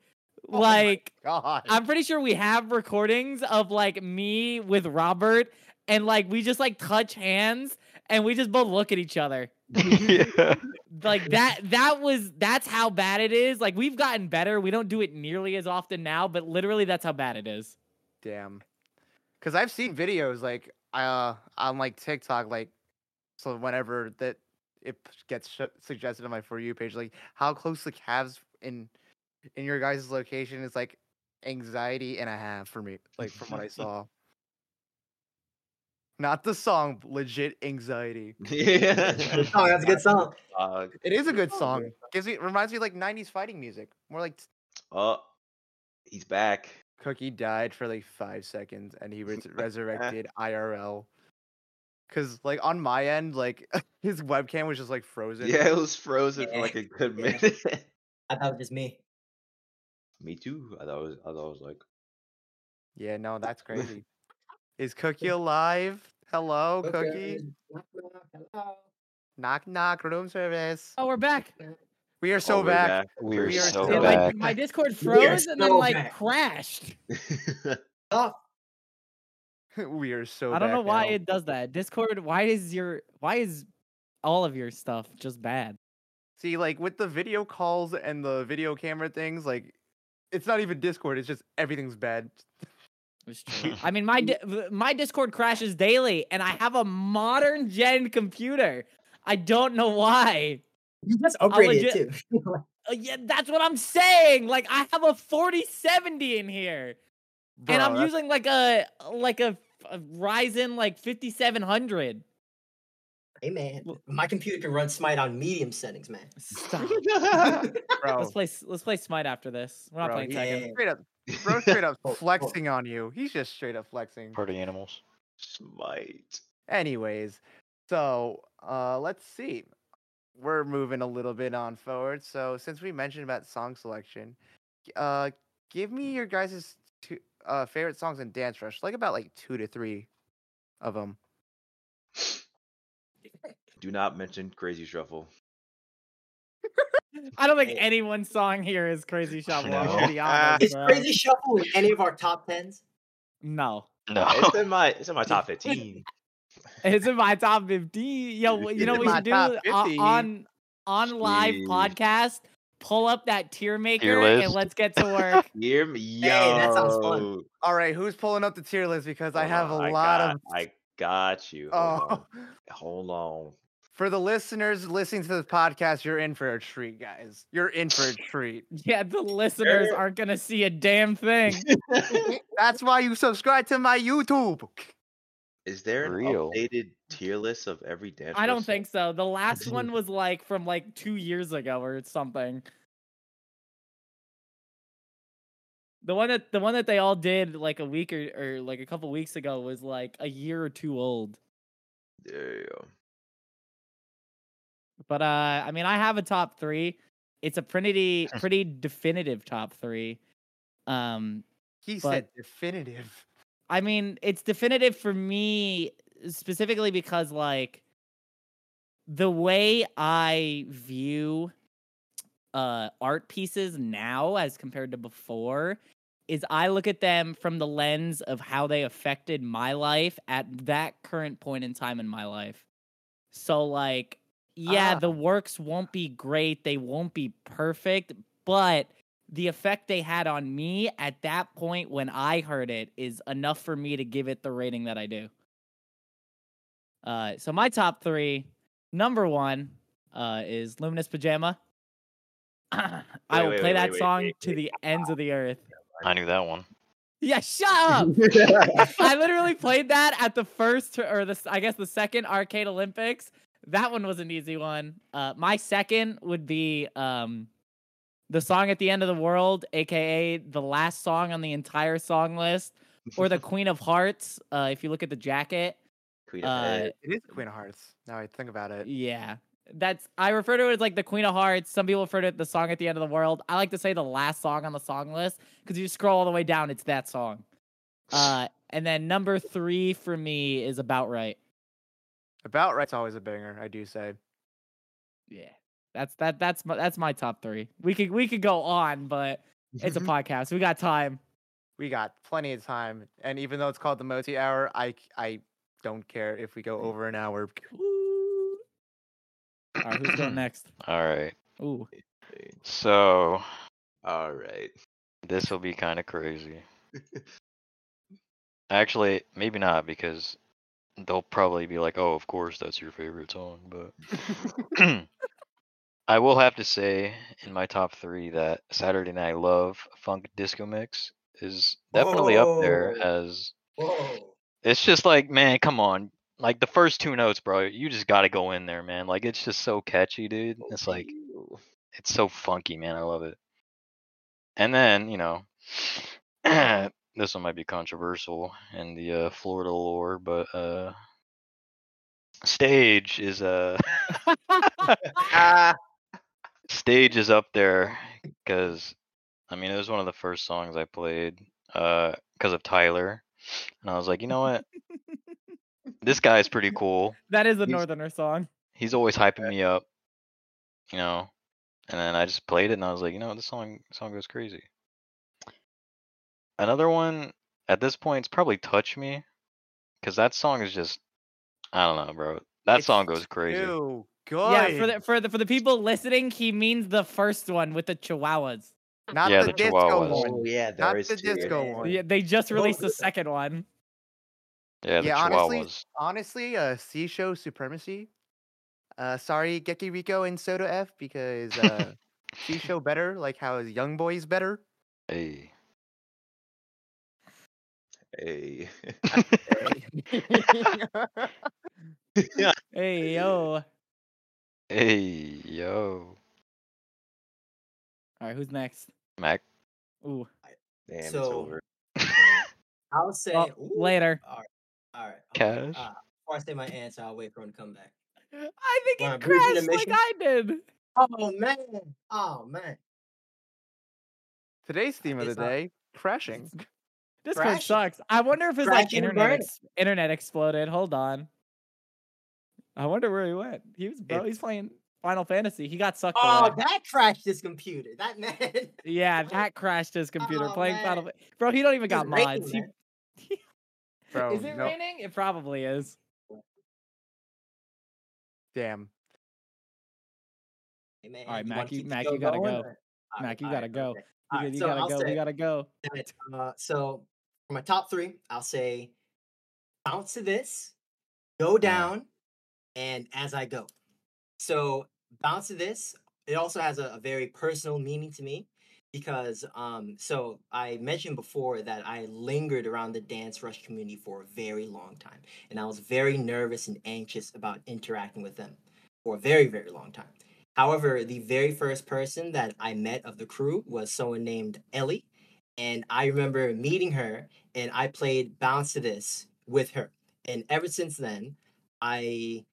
Oh Like God. I'm pretty sure we have recordings of like me with Robert and like we just like touch hands and we just both look at each other. yeah. [LAUGHS] Like that that was that's how bad it is. Like we've gotten better. We don't do it nearly as often now, but literally that's how bad it is. Damn. Because I've seen videos like uh on like TikTok, like so whenever that it gets sh- suggested on my for you page, like how close the calves in in your guys' location is like anxiety and a half for me, like from what I [LAUGHS] saw. Not the song, legit anxiety. [LAUGHS] yeah. Good song, that's a good song. Uh, It is a good Oh, song. yeah. Gives me reminds me of, like '90s fighting music. More like oh, he's back. Cookie died for like five seconds and he [LAUGHS] res- resurrected IRL. Cause like on my end, like [LAUGHS] his webcam was just like frozen. Yeah, it was frozen for like a [LAUGHS] good Yeah. minute. [LAUGHS] I thought it was just me. Me too. I thought it was. I thought it was like. Yeah, no, that's crazy. Is Cookie alive? Hello, Cookie. Knock, knock, hello. Knock knock, room service. Oh, we're back. We are oh, so Oh, we're back. We are We are so so back. my, my Discord We are froze and then like back. crashed. Oh, [LAUGHS] we are so I don't know why now. it does that. Discord, why is your why is all of your stuff just bad? See, like with the video calls and the video camera things, like it's not even Discord, it's just everything's bad. It's true. [LAUGHS] I mean, my my Discord crashes daily, and I have a modern gen computer. I don't know why. you just upgraded legit- it too. [LAUGHS] Uh, yeah, that's what I'm saying. Like, I have a 4070 in here, Bro, and I'm that's- using like a like a, a Ryzen like 5700. hey man, my computer can run Smite on medium settings, man. Stop. [LAUGHS] [LAUGHS] bro, Let's play. Let's play Smite after this. We're not bro, playing he- Tekken. straight up, [LAUGHS] bro, straight up Oh, oh. flexing on you. He's just straight up flexing. Party animals. Smite. Anyways, so uh let's see. We're moving a little bit on forward. So since we mentioned about song selection, uh give me your guys' two, uh favorite songs in Dance Rush. Like about like two to three of them. Do not mention Crazy Shuffle. I don't think Hey. anyone's song here is Crazy [LAUGHS] Shuffle. I'm No. gonna be honest, Is bro. Crazy Shuffle in any of our top tens? No, No. It's in my. It's in my top [LAUGHS] fifteen. it's in my top 15. Yo, wh- you know what we should do my top O- 50. on on live Jeez. podcast? Pull up that tier maker and let's get to [LAUGHS] work. Hear me, yo. Hey, that sounds fun. All right, who's pulling up the tier list because I have a on, I lot got- of I got you. Hold Oh, on. [LAUGHS] Hold on. For the listeners listening to this podcast, you're in for a treat, guys. You're in for a treat. [LAUGHS] Yeah, the listeners Sure. aren't gonna see a damn thing. That's why you subscribe to my YouTube. Is there an Real. updated tier list of every dance? I don't Rush think so. The last [LAUGHS] one was like from like two years ago or something. The one that the one that they all did like a week or, or like a couple weeks ago was like a year or two old. There you go. But uh I mean I have a top three. It's a pretty [LAUGHS] pretty definitive top three. Um He But- said definitive. I mean, it's definitive for me specifically because like the way I view uh art pieces now as compared to before is I look at them from the lens of how they affected my life at that current point in time in my life. So like yeah, Ah. the works won't be great, they won't be perfect, but the effect they had on me at that point when I heard it is enough for me to give it the rating that I do. Uh, so my top three, number one, uh, is Luminous Pajama. [CLEARS THROAT] I Wait, will wait, play wait, that wait, song wait, to the ends of the earth. I knew that one. Yeah, shut up. [LAUGHS] I literally played that at the first or the I guess the second Arcade Olympics. That one was an easy one. Uh, my second would be um, the song at the end of the world, aka the last song on the entire song list, or the Queen of Hearts. Uh, if you look at the jacket, Queen of uh, Head. It is Queen of Hearts. Now I think about it. yeah, that's I refer to it as like the Queen of Hearts. Some people refer to it the song at the end of the world. I like to say the last song on the song list because you scroll all the way down, it's that song. Uh, and then number three for me is about right. About Right's always a banger, I do say. Yeah, that's that that's my that's my top three. We could we could go on, but it's a [LAUGHS] podcast. We got time. we got plenty of time, and even though it's called the Moti Hour, I I don't care if we go mm. over an hour. [LAUGHS] All right, who's going [CLEARS THROAT] next? All right. Ooh, So All right. this will be kind of crazy. [LAUGHS] Actually, maybe not because they'll probably be like, "Oh, of course that's your favorite song." But [LAUGHS] [CLEARS THROAT] I will have to say in my top three that Saturday Night Love Funk Disco Mix is definitely up there as Whoa. It's just like, man, come on. Like the first two notes, bro, you just got to go in there, man. Like it's just so catchy, dude. It's like it's so funky, man. I love it. And then, you know, [CLEARS THROAT] this one might be controversial in the uh, Florida lore, but uh Stage is uh [LAUGHS] [LAUGHS] Stage is up there cuz I mean, it was one of the first songs I played uh cuz of Tyler. And I was like, "You know what? [LAUGHS] this guy's pretty cool. that is a He's- Northerner song. He's always hyping me up, you know." And then I just played it and I was like, "You know, this song song goes crazy." Another one at this point is probably Touch Me cuz that song is just I don't know, bro. That It's song goes crazy. Ew, good. Yeah, for the for the for the people listening, he means the first one with the Chihuahuas. Not Yeah, the, the disco Chihuahuas. one. oh yeah, Not there is the two. disco Yeah. one. Yeah, they just released the second one. Yeah, the Yeah, honestly- Chihuahuas. Honestly, uh, C show supremacy. Uh, sorry, Geki Rico and Soda F because uh, [LAUGHS] C show better, like how is Young Boys better. Hey. Hey. [LAUGHS] [LAUGHS] Hey yo. hey, yo. All right, who's next? Mac. Ooh, Damn, it's over. I'll say well, later. All right. All right. Cash. Uh, before I say my answer, I'll wait for him to come back. I think Wanna it crashed like? I did. Oh man. Oh man. Today's theme of the It's not- day: crashing. This Crashing. sucks. I wonder if his like internet ex- internet exploded. Hold on. I wonder where he went. He was bro. He's playing Final Fantasy. He got sucked Oh, away. that crashed his computer. That man. [LAUGHS] Yeah, that crashed his computer Oh, playing Final. man. Fa- Bro, he don't even got It's raining, mods. He. [LAUGHS] Bro, is it no- raining? It probably is. Damn. Hey, man, All right, you Mac, you- Mac, show you gotta go. or- Mac, you all gotta go. okay. You, got- right, you so gotta I'll go. say We gotta go. uh, so for my top three, I'll say bounce to this, go down, and as I go. So bounce to this. It also has a, a very personal meaning to me because um so I mentioned before that I lingered around the dance rush community for a very long time and I was very nervous and anxious about interacting with them for a very very long time. However, the very first person that I met of the crew was someone named Ellie and I remember meeting her and I played bounce to this with her. And ever since then, I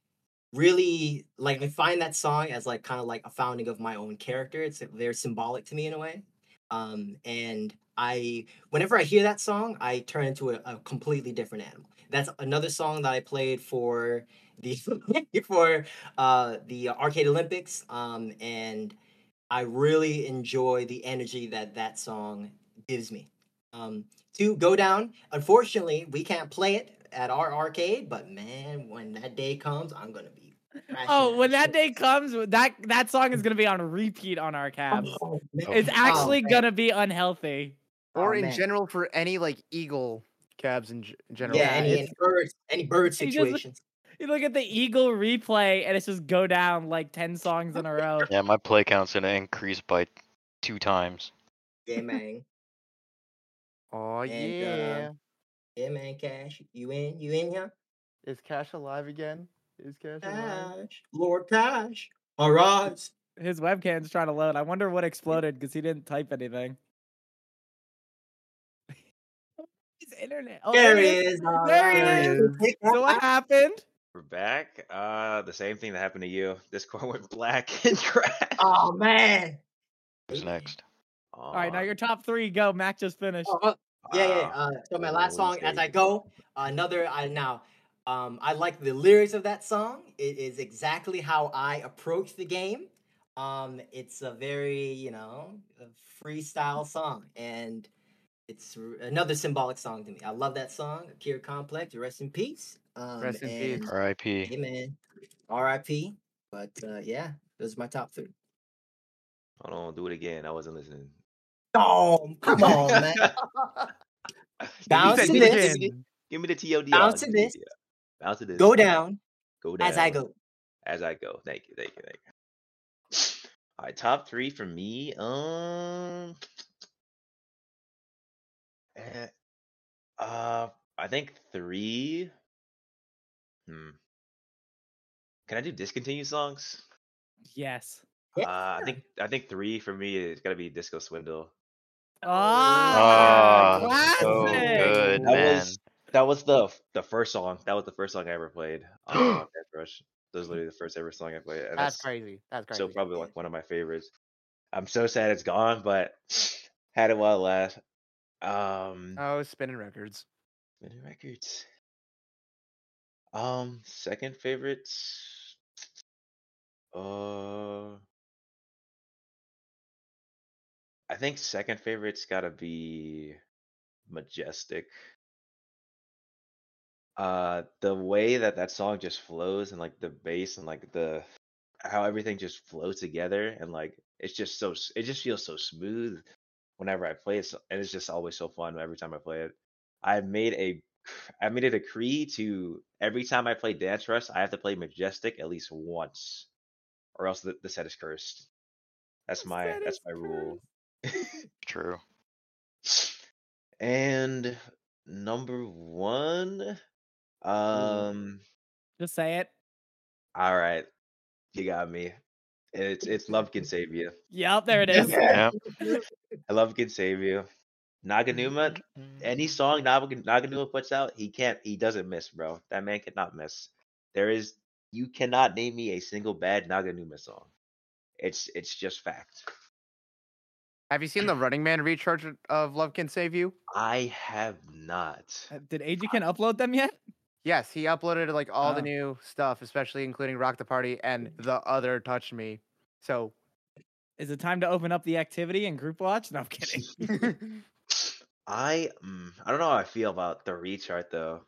really like I find that song as like kind of like a founding of my own character. It's very symbolic to me in a way. Um, and I whenever I hear that song, I turn into a, a completely different animal. That's another song that I played for the [LAUGHS] for uh the Arcade Olympics. Um, and I really enjoy the energy that that song gives me. Um, to go down. Unfortunately, we can't play it at our arcade, but man, when that day comes, I'm gonna be. Oh, when that shit. day comes, that that song is gonna be on repeat on our cabs. Oh. It's Oh, actually man. gonna be unhealthy. Or Oh, in man. general for any like eagle cabs in, g- general. Yeah, any, it's- any birds, any bird He just- situations. You look at the Eagle replay, and it's just go down like ten songs in a [LAUGHS] row. Yeah, my play count's gonna increase by two times. Yeah, man. Oh And, uh, yeah. Yeah, man. Cash, you in? You in here? Is Cash alive again? Is Cash alive? Lord Cash, arise. His webcam's trying to load. I wonder what exploded because he didn't type anything. [LAUGHS] His internet. Oh, there there he it is. is. There he alright. is. So what happened? We're back. Uh, the same thing that happened to you. This [LAUGHS] Discord went black and crashed. Oh man. Who's next? All right, now your top three go. Mac just finished. Oh, oh, yeah, yeah. Ah, Uh, so my last song, as I mistake. go, another. I now, um, I like the lyrics of that song. It is exactly how I approach the game. Um, it's a very, you know, freestyle song, and it's r- another symbolic song to me. I love that song, Akira Complex. Rest in peace. Um, Rest in peace. R.I.P. Hey man, R.I.P. But uh, yeah, those are my top three. Hold on, do it again. I wasn't listening. Oh, come on, man. [LAUGHS] Bounce to this. again. Give me the TOD. Bounce to this. Bounce to this. Go down Go down. as I go. As I go. Thank you. Thank you. Thank you. All right, top three for me. Um. eh, Uh, I think three. Hmm. Can I do discontinued songs? Yes. Uh, I think I think three for me is gotta be Disco Swindle. Ah, Oh, so classic. good, That man. was that was the the first song. That was the first song I ever played on on [GASPS] Dance Rush. That was literally the first ever song I played. and That's crazy. That's crazy. So probably like one of my favorites. I'm so sad it's gone, but [SIGHS] had it while it last. Um, Oh, spinning records. Spinning records. Um, second favorites. Uh, I think second favorite's gotta be Majestic. Uh, the way that that song just flows and like the bass and like the how everything just flows together and like it's just so it just feels so smooth whenever I play it, and it's just always so fun every time I play it. I made a I made a decree to every time I play Dance Rush, I have to play Majestic at least once, or else the, the set is cursed. That's my that's my rule. [LAUGHS] True. and number one, um, Just say it. all right, you got me. It's it's love can save you. Yep, there it is. Yeah. [LAUGHS] I love can save you. Naganuma, any song Nag- Naganuma puts out, he can't, he doesn't miss, bro. That man cannot miss. There is, you cannot name me a single bad Naganuma song. It's it's just fact. Have you seen [CLEARS THROAT] the Running Man rechart of Love Can Save You? I have not. Uh, Did Ajiken upload them yet? Yes, he uploaded like all the Oh. new stuff, especially including Rock the Party and the other Touch Me. So Is it time to open up the activity and group watch? No, I'm kidding. [LAUGHS] I mm, I don't know how I feel about the rechart though,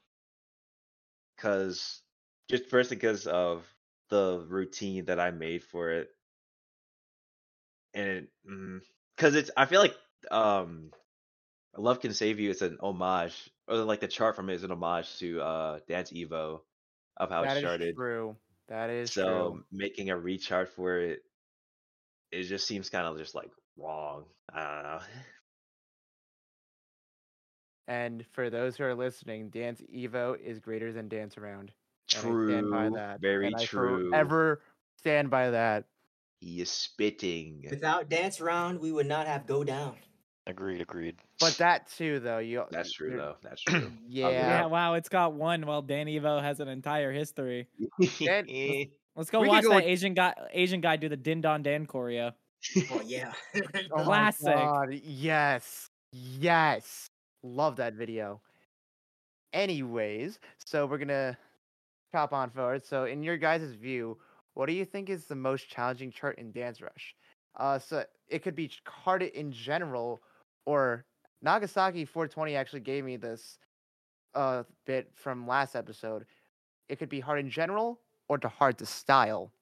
because just first because of the routine that I made for it, and because it's I feel like um, Love Can Save You is an homage, or like the chart from it is an homage to uh Dance Evo of how that it is started. true. That is so true. making a rechart for it, it just seems kind of just like wrong. I don't know. And for those who are listening, Dance Evo is greater than Dance Around. And I stand by that. very and I true. forever stand by that. He is spitting. Without dance round, we would not have go down. Agreed, agreed. But that too, though, you. That's true though. That's true. [CLEARS THROAT] Yeah. Yeah, wow, it's got one while Dan Evo has an entire history. Dan- [LAUGHS] Let's go We watch go that with- Asian guy Asian guy do the Din Don Dan choreo. Oh yeah. Oh [LAUGHS] [LAUGHS] Classic. God, Yes. Yes. Love that video. Anyways, so we're gonna chop on forward. So in your guys' view, what do you think is the most challenging chart in Dance Rush? Uh so it could be hard in general or Nagasaki 420 actually gave me this uh bit from last episode. It could be hard in general or to hard to style.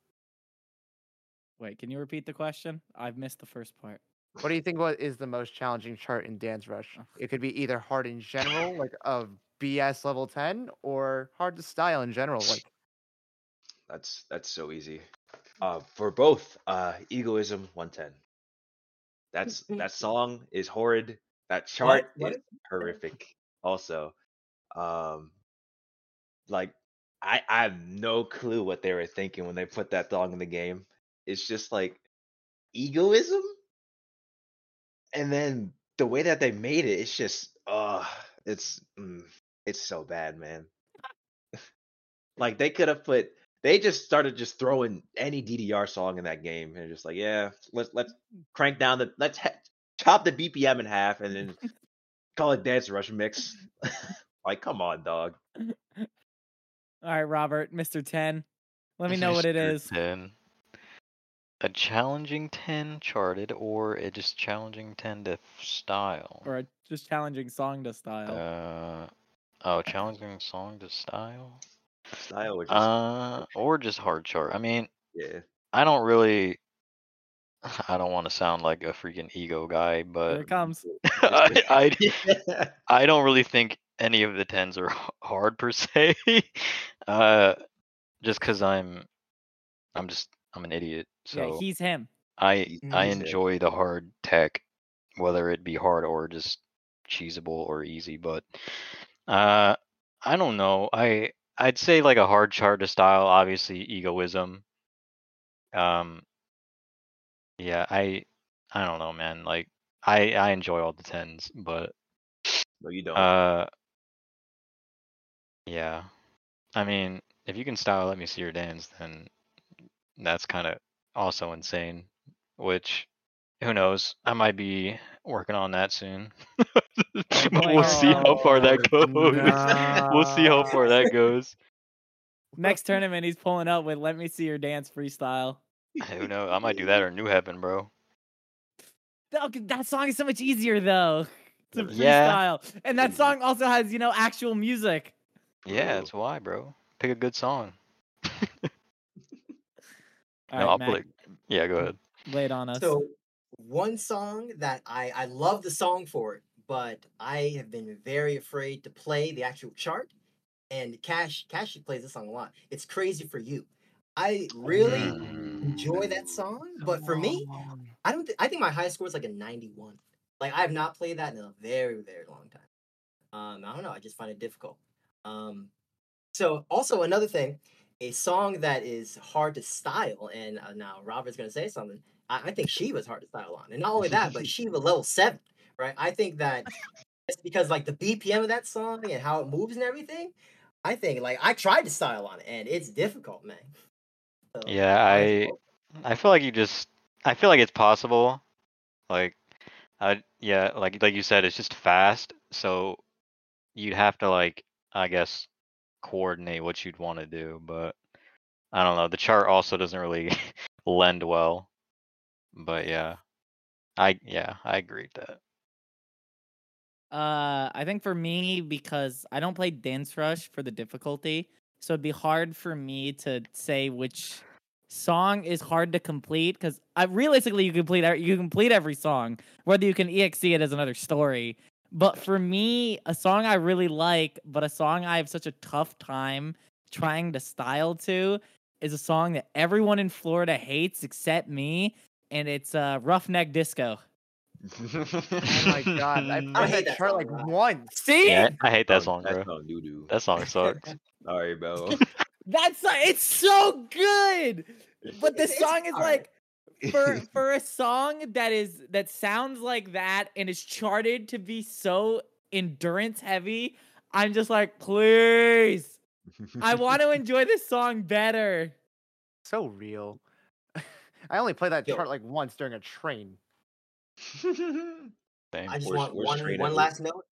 Wait, can you repeat the question? I've missed the first part. What do you think what is the most challenging chart in Dance Rush? It could be either hard in general, like a BS level 10, or hard to style in general, like That's that's so easy. Uh, for both, uh, egoism 110. That's that song is horrid. That chart what is horrific. Also, um, like I I have no clue what they were thinking when they put that song in the game. It's just like egoism, and then the way that they made it, it's just uh it's mm, it's so bad, man. [LAUGHS] like they could have put they just started just throwing any DDR song in that game and just like, yeah, let's let's crank down the let's ha- chop the BPM in half and then [LAUGHS] call it Dance Rush mix. [LAUGHS] like, come on, dog. [LAUGHS] All right, Robert, Mr. 10. Let me know what it is. 10. A challenging 10 charted or a just challenging 10 to style? Or a just challenging song to style. Uh, oh, challenging song to style? Style or just Uh, or just hard chart. I mean, yeah. I don't really. [LAUGHS] I don't want to sound like a freaking ego guy, but Here it comes. [LAUGHS] I, [LAUGHS] I I don't really think any of the tens are hard per se. uh, just because I'm, I'm just I'm an idiot. So yeah, he's him. I I He's it. enjoy the hard tech, whether it be hard or just cheesable or easy. But uh, I don't know. I I'd say like a hard chart to style. Obviously, egoism. Um. Yeah, I I don't know, man. Like I I enjoy all the tens, but no, you don't. uh. Yeah, I mean, if you can style "Let Me See Your Dance," then that's kind of also insane. Which, who knows? I might be working on that soon. [LAUGHS] but we'll see how far that Oh, goes. [LAUGHS] we'll see how far that goes. Next tournament, he's pulling up with "Let Me See Your Dance" freestyle. Who knows? I might do that or New Heaven, bro. Oh, that song is so much easier though to freestyle, Yeah. and that song also has you know actual music. Yeah, that's why, bro. Pick a good song. [LAUGHS] No, right, I'll Matt, play. Yeah, go ahead. lay it on us. So one song that I I love the song for it, but I have been very afraid to play the actual chart. And Cash Cash plays this song a lot. It's crazy for you. I really Mm. enjoy that song, but for me, I don't. Th- I think my high score is like a ninety-one. Like I have not played that in a very very long time. Um, I don't know. I just find it difficult. Um, so also another thing, a song that is hard to style, and uh, now Robert's gonna say something. I, I think was hard to style on, and not only that, but she was level seven, right? I think that [LAUGHS] it's because like the BPM of that song and how it moves and everything. I think like I tried to style on it, and it's difficult, man. So, Yeah, I. I feel like you just I feel like it's possible. Like I yeah, like like you said, it's just fast, so you'd have to like I guess coordinate what you'd want to do, but I don't know. The chart also doesn't really [LAUGHS] lend well. But yeah. I yeah, I agree with that. Uh, I think for me because I don't play Dance Rush for the difficulty, so it'd be hard for me to say which song is hard to complete because I realistically you complete you complete every song. Whether you can exe it is another story. But for me, a song I really like, but a song I have such a tough time trying to style to is a song that everyone in Florida hates except me, and it's uh, Roughneck Disco. Oh my god, I [LAUGHS] I played hate that that chart song, like once. See, Yeah, I hate that Oh, song, bro. That song doo doo. That song sucks. Sorry, bro. [LAUGHS] that's it's so good. But the It's- it's song is alright. like for [LAUGHS] for a song that is that sounds like that and is charted to be so endurance heavy. I'm just like, please, I want to enjoy this song better. So real. I only played that Yo. chart like once during a train. [LAUGHS] Same. I just Where's- want where's one one last note.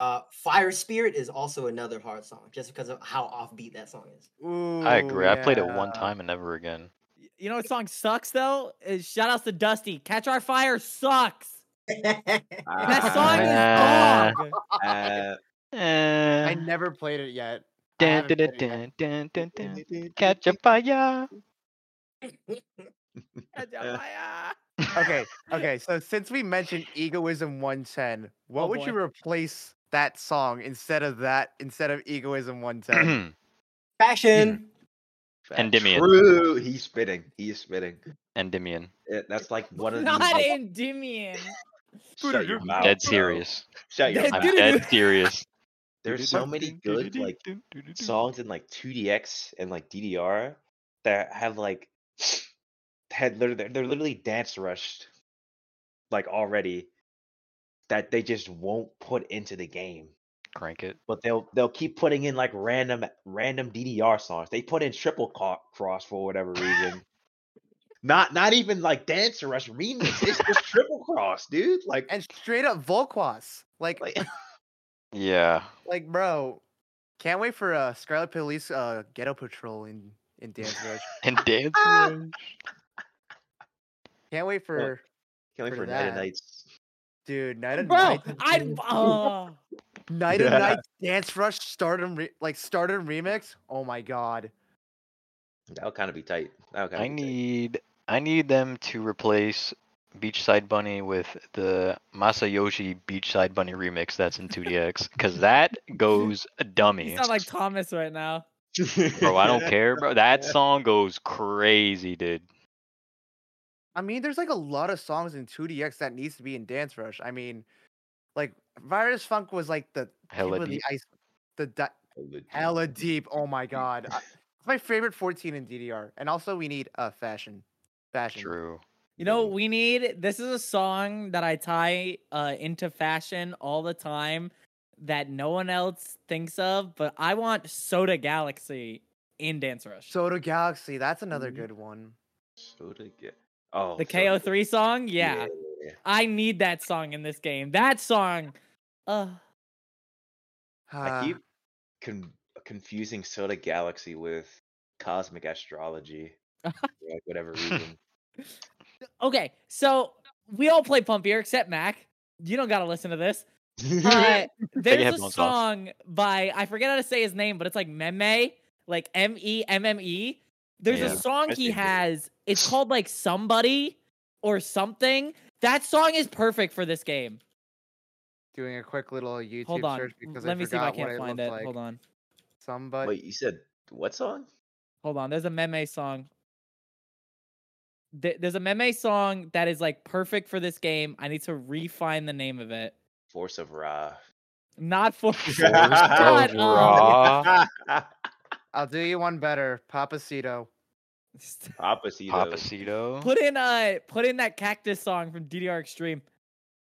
Uh, Fire Spirit is also another hard song, just because of how offbeat that song is. Ooh, I agree. I played it one time and never again. You know what song sucks though? Is shout outs to Dusty. Catch Our Fire sucks. [LAUGHS] That song is dog. Uh, Eh. I never played it yet. I Dun, haven't dun, played it yet. dun, dun, dun, dun. Catch a fire. [LAUGHS] Catch Our Fire. Okay, [LAUGHS] okay. So since we mentioned Egoism 110, what Oh, would you replace that song instead of that instead of Egoism 110? [CLEARS THROAT] Fashion. Hmm. Endymion. True. He's spitting. He's spitting. Endymion. It, that's like one of [LAUGHS] the. Not Endymion. [LAUGHS] Shut your mouth. Dead serious. Shut your mouth. I'm dead serious. There's so many good like songs in like 2DX and like DDR that have like had they're, they're literally dance rushed like already that they just won't put into the game. Crank it. But they'll they'll keep putting in like random random DDR songs. They put in triple cross for whatever reason. [LAUGHS] not not even like dance rush remix. It's just triple cross, dude. Like and straight up Volquas. Like, like [LAUGHS] Yeah. like, bro, can't wait for uh, Scarlet Police uh, Ghetto Patrol in in Dance Rush. [LAUGHS] And dance. Rush. Can't wait for Can't wait for for Night of Nights. dude Night and Bro, Night. I'd [LAUGHS] oh. Night and Yeah. Night Dance Rush stardom re- like stardom remix. Oh my god. That'll kind of be tight. That'll kind of I need I need them to replace Beachside Bunny with the Masayoshi Beachside Bunny remix that's in 2DX because that [LAUGHS] goes You dummy. sound like Thomas right now. [LAUGHS] Bro, I don't care, bro. That song goes crazy, dude. I mean, there's like a lot of songs in 2DX that needs to be in Dance Rush. I mean, like Virus Funk was like the tip Hella of the deep. ice, the di- hella deep. Oh my [LAUGHS] god, it's my favorite 14 in DDR. And also, we need uh fashion, fashion. True. You know, we need this is a song that I tie uh, into fashion all the time that no one else thinks of, but I want Soda Galaxy in Dance Rush. Soda Galaxy, that's another Mhm. good one. Soda get oh the Soda- KO3 song, yeah. yeah. I need that song in this game. That song. Uh I keep con- confusing Soda Galaxy with Cosmic Astrology [LAUGHS] for like whatever reason. [LAUGHS] okay, so we all play Pumpier except Mac. You don't gotta listen to this. [LAUGHS] Uh, there's a headphones off. song by I forget how to say his name, but it's like MEMME, like M E M M E. There's Yeah, a song he think it- has. It's called like Somebody or something. That song is perfect for this game. doing a quick little YouTube Hold on. search because Let I me see if I forgot can't find looked it. Like. Hold on. Somebody. Wait, you said what song? Hold on. There's a MEMME song. Th- There's a MEMME song that is like perfect for this game. I need to refine the name of it. Force of Ra. Not for [LAUGHS] Force [LAUGHS] of. Ra. I'll do you one better. [LAUGHS] Papacito. [LAUGHS] Opposite. Papacito. Put in uh put in that cactus song from DDR Extreme.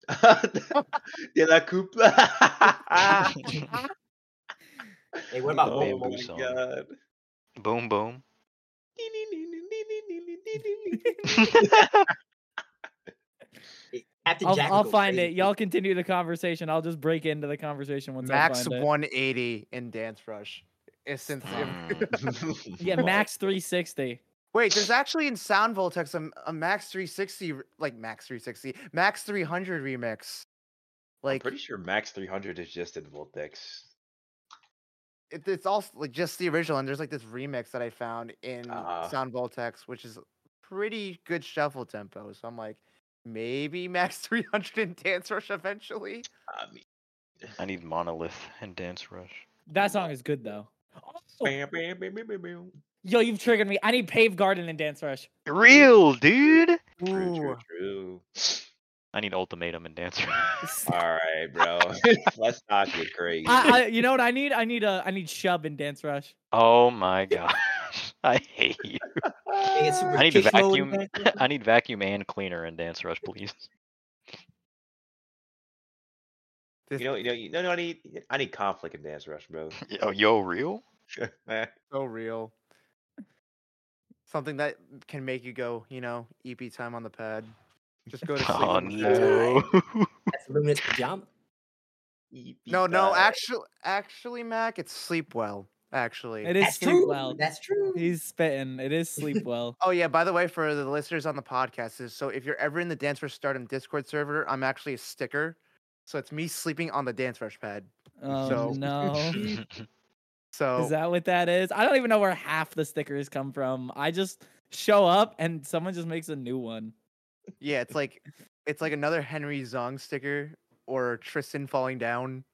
[LAUGHS] De la coupe. Hey, what about oh Bamboo my Boom song. god. Boom boom. Captain I'll, I'll find crazy. it. Y'all continue the conversation. I'll just break into the conversation once Max I find it. 180 in Dance Rush. Since. [LAUGHS] Yeah, max 360. Wait, there's actually in Sound Voltex a, a Max 360, like Max 360, Max 300 remix. I'm Like pretty sure Max 300 is just in Voltex. it, it's also like just the original, and there's like this remix that I found in Ah. Sound Voltex, which is pretty good shuffle tempo. So I'm like, maybe Max [LAUGHS] 300 in Dance Rush eventually. I mean, I need Monolith and Dance Rush. That song is good though. Oh, Yo, you've triggered me. I need Pave Garden and Dance Rush. Real, dude. True, true, true. I need ultimatum and Dance Rush. [LAUGHS] All right, bro. [LAUGHS] Let's not get crazy. I, I, you know what I need? I need a I need Shub and Dance Rush. oh my gosh. [LAUGHS] I hate you. They get super I need to vacuum. and. I need vacuum and cleaner and dance rush, please. You know, you know, you know, I need, I need conflict in Dance Rush, bro. Yo, yo, real? so real. Something that can make you go, you know, EP time on the pad. Just go to [LAUGHS] sleep. Oh on no. That's [LAUGHS] Luminous pajama. No, no, actually, actually, Mac, it's sleep well. Actually. It is That's sleep true. well. That's true. He's spitting. It is sleep [LAUGHS] well. Oh yeah, by the way, for the listeners on the podcast, is so if you're ever in the Dance Rush Stardom Discord server, I'm actually a sticker. So it's me sleeping on the Dance Rush pad. Oh So- no. So Is that what that is? I don't even know where half the stickers come from. I just show up and someone just makes a new one. yeah, it's like it's like another Henry Zong sticker or Tristan falling down.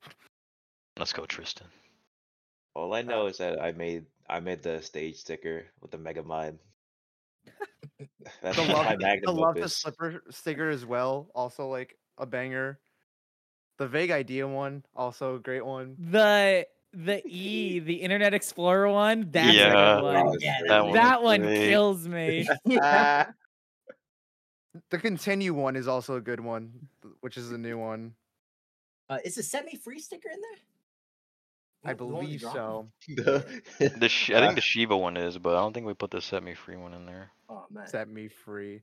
Let's go, Tristan. All I know uh, is that I made, I made the stage sticker with the Mega Mind. [LAUGHS] That's The love, the love the slipper sticker as well. Also like a banger. The vague idea one, also a great one. The the [LAUGHS] E, the Internet Explorer one, that's Yeah. a good one. Yeah, That one. That one kills me. [LAUGHS] Ah, [LAUGHS] The continue one is also a good one, which is a new one. Uh, is the set me free sticker in there? I The one with the believe so. the- The sh- I think the Shiva one is, but I don't think we put the set me free one in there. Oh man. Set me free.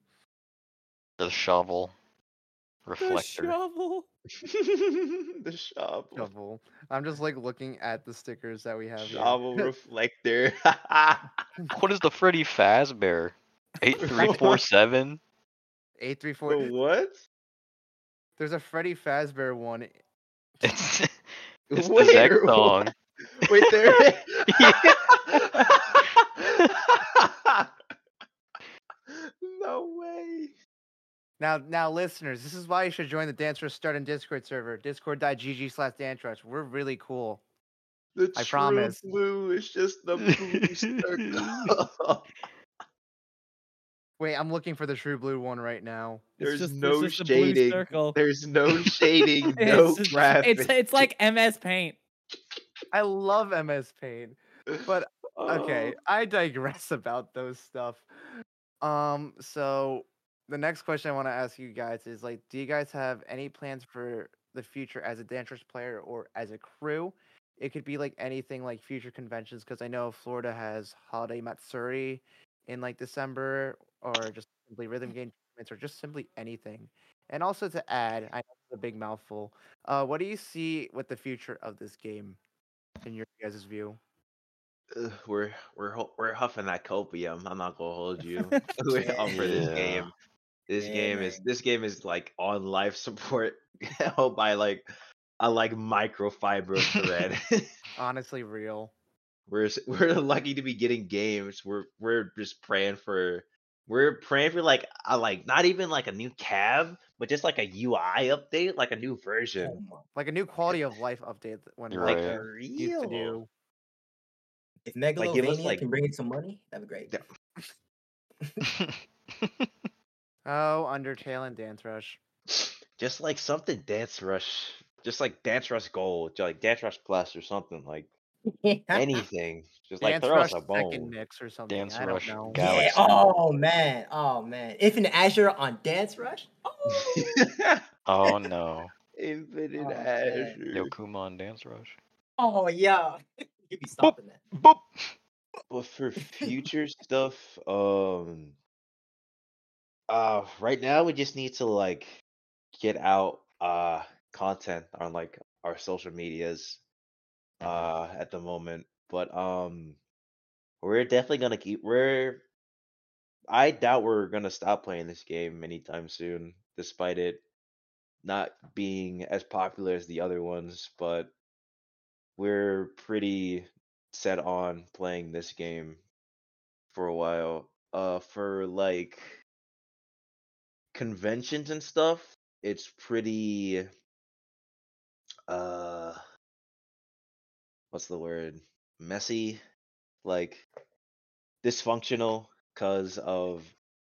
The shovel The shovel. [LAUGHS] [LAUGHS] the shovel, Shovel. I'm just like looking at the stickers that we have. here. shovel [LAUGHS] reflector. What is the Freddy Fazbear? Eight three four seven. Eight three four. The what? There's a Freddy Fazbear one. It's it's the Where? Zek song. Wait there. no way. Now, now, listeners, this is why you should join the Dance Rush Stardom Discord server. Discord.gg slash Dance Rush. We're really cool. The I true promise. blue is just the blue circle. [LAUGHS] [LAUGHS] Wait, I'm looking for the True Blue one right now. There's just, no it's just a blue shading. circle. There's no [LAUGHS] shading, no it's, just- graphic. it's it's like MS Paint. I love MS Paint, but okay, Oh. I digress about those stuff. Um, so the next question I want to ask you guys is like, do you guys have any plans for the future as a Dance Rush player or as a crew? It could be like anything like future conventions because I know Florida has Holiday Matsuri in like December or just simply rhythm [LAUGHS] game tournaments or just simply anything. And also to add, I know it's a big mouthful. Uh, what do you see with the future of this game in your guys' view? Ugh, we're we're we're huffing that copium. I'm not gonna hold you [LAUGHS] [LAUGHS] We're up for this game. This Yeah, game is this game is like on life support [LAUGHS] held by like a like microfiber [LAUGHS] thread. Honestly, real. [LAUGHS] we're we're lucky to be getting games. We're we're just praying for we're praying for like a like not even like a new cab, but just like a UI update, like a new Oh version. Like a new quality of life update when You're like right. they're used to Real. do. If give us, Megalovania like- can bring in some money, that'd be great. Yeah. Oh, Undertale and Dance Rush. Just like something Dance Rush, just like Dance Rush Gold, like Dance Rush Plus or something like [LAUGHS] anything. Just like Dance throw Rush us a second bone. mix or something. Dance I don't Rush know. Yeah. Galaxy. Oh man. Oh man. If in Azure on Dance Rush. [LAUGHS] Oh, oh no. [LAUGHS] Infinite Oh, man. Azure. Yokuma and Dance Rush. oh yeah. You'd be stopping that. Boop. But for future stuff, um, uh, right now we just need to like get out uh content on like our social medias, uh, at the moment. But um, we're definitely gonna keep. We're. I doubt we're gonna stop playing this game anytime soon, despite it not being as popular as the other ones. But we're pretty set on playing this game for a while. Uh for like conventions and stuff, it's pretty uh what's the word? Messy. Like dysfunctional because of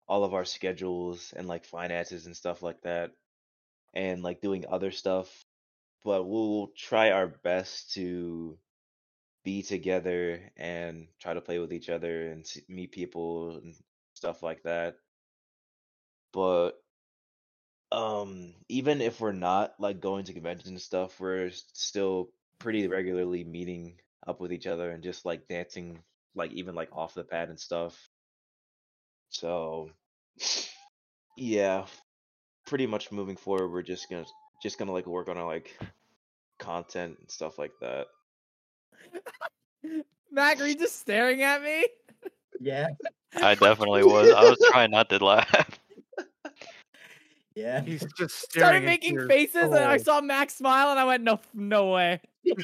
all of our schedules and like finances and stuff like that, and like doing other stuff. But we'll try our best to be together and try to play with each other and meet people and stuff like that. But um even if we're not like going to conventions and stuff, we're still pretty regularly meeting up with each other and just like dancing like even like off the pad and stuff. So yeah, pretty much moving forward we're just gonna just gonna like work on our like content and stuff like that. [LAUGHS] Mac, are you just staring at me? Yeah, I definitely was. I was trying not to laugh. Yeah. He's [LAUGHS] just Started staring into making your faces, and I saw Max smile, and I went, "No, no way." [LAUGHS]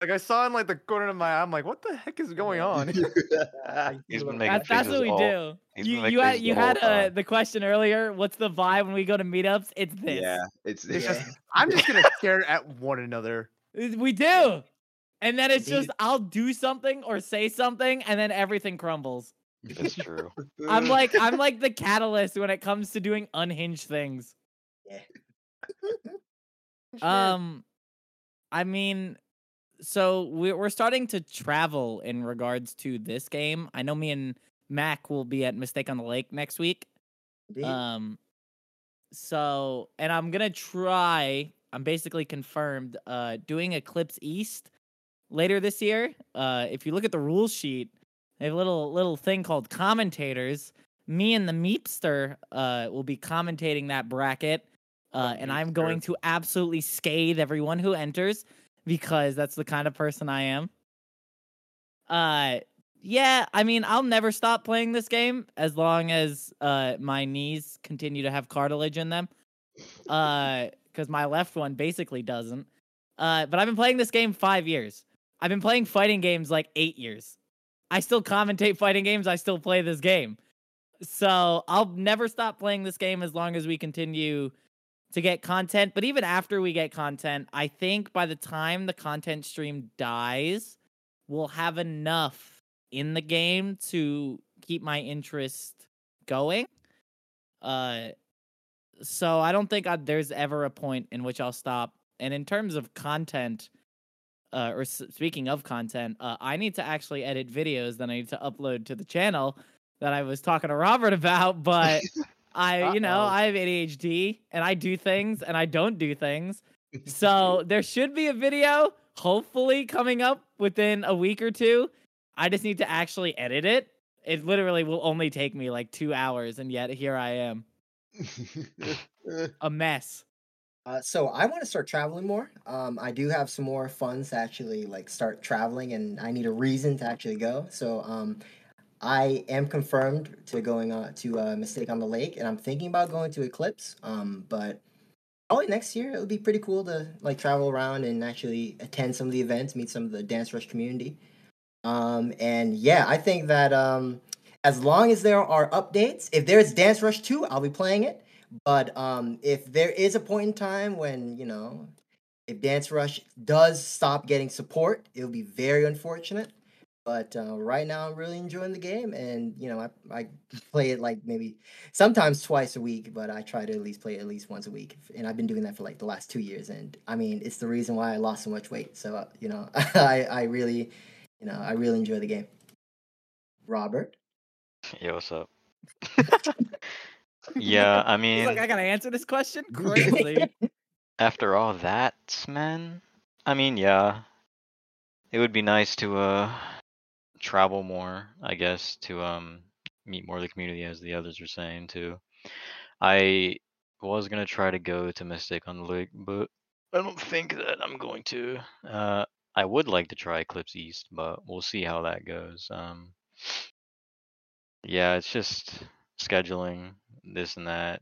Like I saw in like the corner of my eye. I'm like, what the heck is going on? [LAUGHS] He's been making That's, that's faces what we all- do. You, you had you the had uh, the question earlier. What's the vibe when we go to meetups? It's this. yeah, it's It's Yeah. just I'm just gonna stare at one another. We do. And then it's just I'll do something or say something and then everything crumbles. It's [LAUGHS] true. I'm like I'm like the catalyst when it comes to doing unhinged things. Yeah. [LAUGHS] Um I mean so we're we're starting to travel in regards to this game. I know me and Mac will be at Mistake on the Lake next week. Indeed. Um so and I'm gonna try I'm basically confirmed uh doing Eclipse East later this year. Uh if you look at the rule sheet, they have a little little thing called commentators. Me and the Meepster uh will be commentating that bracket. Uh, and I'm going to absolutely scathe everyone who enters because that's the kind of person I am. Uh yeah, I mean, I'll never stop playing this game as long as uh my knees continue to have cartilage in them. Uh [LAUGHS] cuz my left one basically doesn't. Uh but I've been playing this game 5 years. I've been playing fighting games like 8 years. I still commentate fighting games, I still play this game. So, I'll never stop playing this game as long as we continue to get content. But even after we get content, I think by the time the content stream dies, we'll have enough in the game to keep my interest going. Uh, so I don't think I, there's ever a point in which I'll stop. And in terms of content, uh, or s- speaking of content, uh, I need to actually edit videos that I need to upload to the channel that I was talking to Robert [LAUGHS] about. But I, [LAUGHS] you know, I have ADHD and I do things and I don't do things. So [LAUGHS] there should be a video, hopefully coming up within a week or two. I just need to actually edit it. It literally will only take me like two hours, and yet here I am, a mess. Uh, so I want to start traveling more. Um, I do have some more funds to actually like start traveling, and I need a reason to actually go. So um, I am confirmed to going to uh, Mistake on the Lake, and I'm thinking about going to Eclipse. Um, but probably next year it would be pretty cool to like travel around and actually attend some of the events, meet some of the Dance Rush community. Um, and yeah, I think that um, as long as there are updates, if there's Dance Rush 2, I'll be playing it. But um, if there is a point in time when, you know, if Dance Rush does stop getting support, it'll be very unfortunate. But uh, right now, I'm really enjoying the game, and you know, I, I [LAUGHS] play it like maybe sometimes twice a week, but I try to at least play it at least once a week, and I've been doing that for like the last two years. And I mean, it's the reason why I lost so much weight. So uh, you know, [LAUGHS] I I really, you know, I really enjoy the game. Robert, Yo, what's up? [LAUGHS] yeah, I [LAUGHS] mean, like, I gotta answer this question. [LAUGHS] Crazy. after all that, man, I mean, yeah, it would be nice to uh travel more, I guess, to um meet more of the community, as the others were saying too. I was gonna try to go to Mistake on the Lake, but I don't think that I'm going to. Uh, I would like to try Eclipse East, but we'll see how that goes. Um, yeah, it's just scheduling this and that.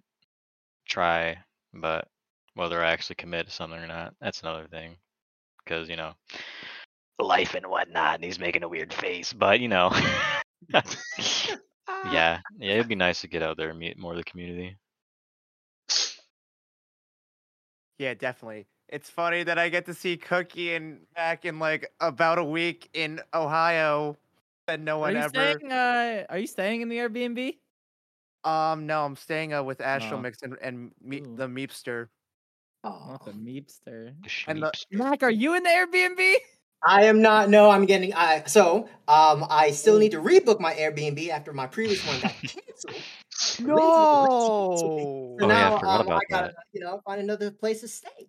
Try, but whether I actually commit to something or not, that's another thing. Because you know, life and whatnot. And he's making a weird face, but you know, [LAUGHS] yeah, yeah, it'd be nice to get out there and meet more of the community. Yeah, definitely. It's funny that I get to see Cookie and back in like about a week in Ohio and no Are one you ever. staying? Uh, are you staying in the Airbnb? Um, no, I'm staying uh, with Astral. Mix and, and me- Ooh. the Meepster. Oh, Oh. the Meepster. And the- Mac, are you in the Airbnb? I am not. No, I'm getting. I so um, I still need to rebook my Airbnb after my previous one got [LAUGHS] canceled. No. So Oh, yeah, I now forgot um, about I gotta, that. you know, find another place to stay.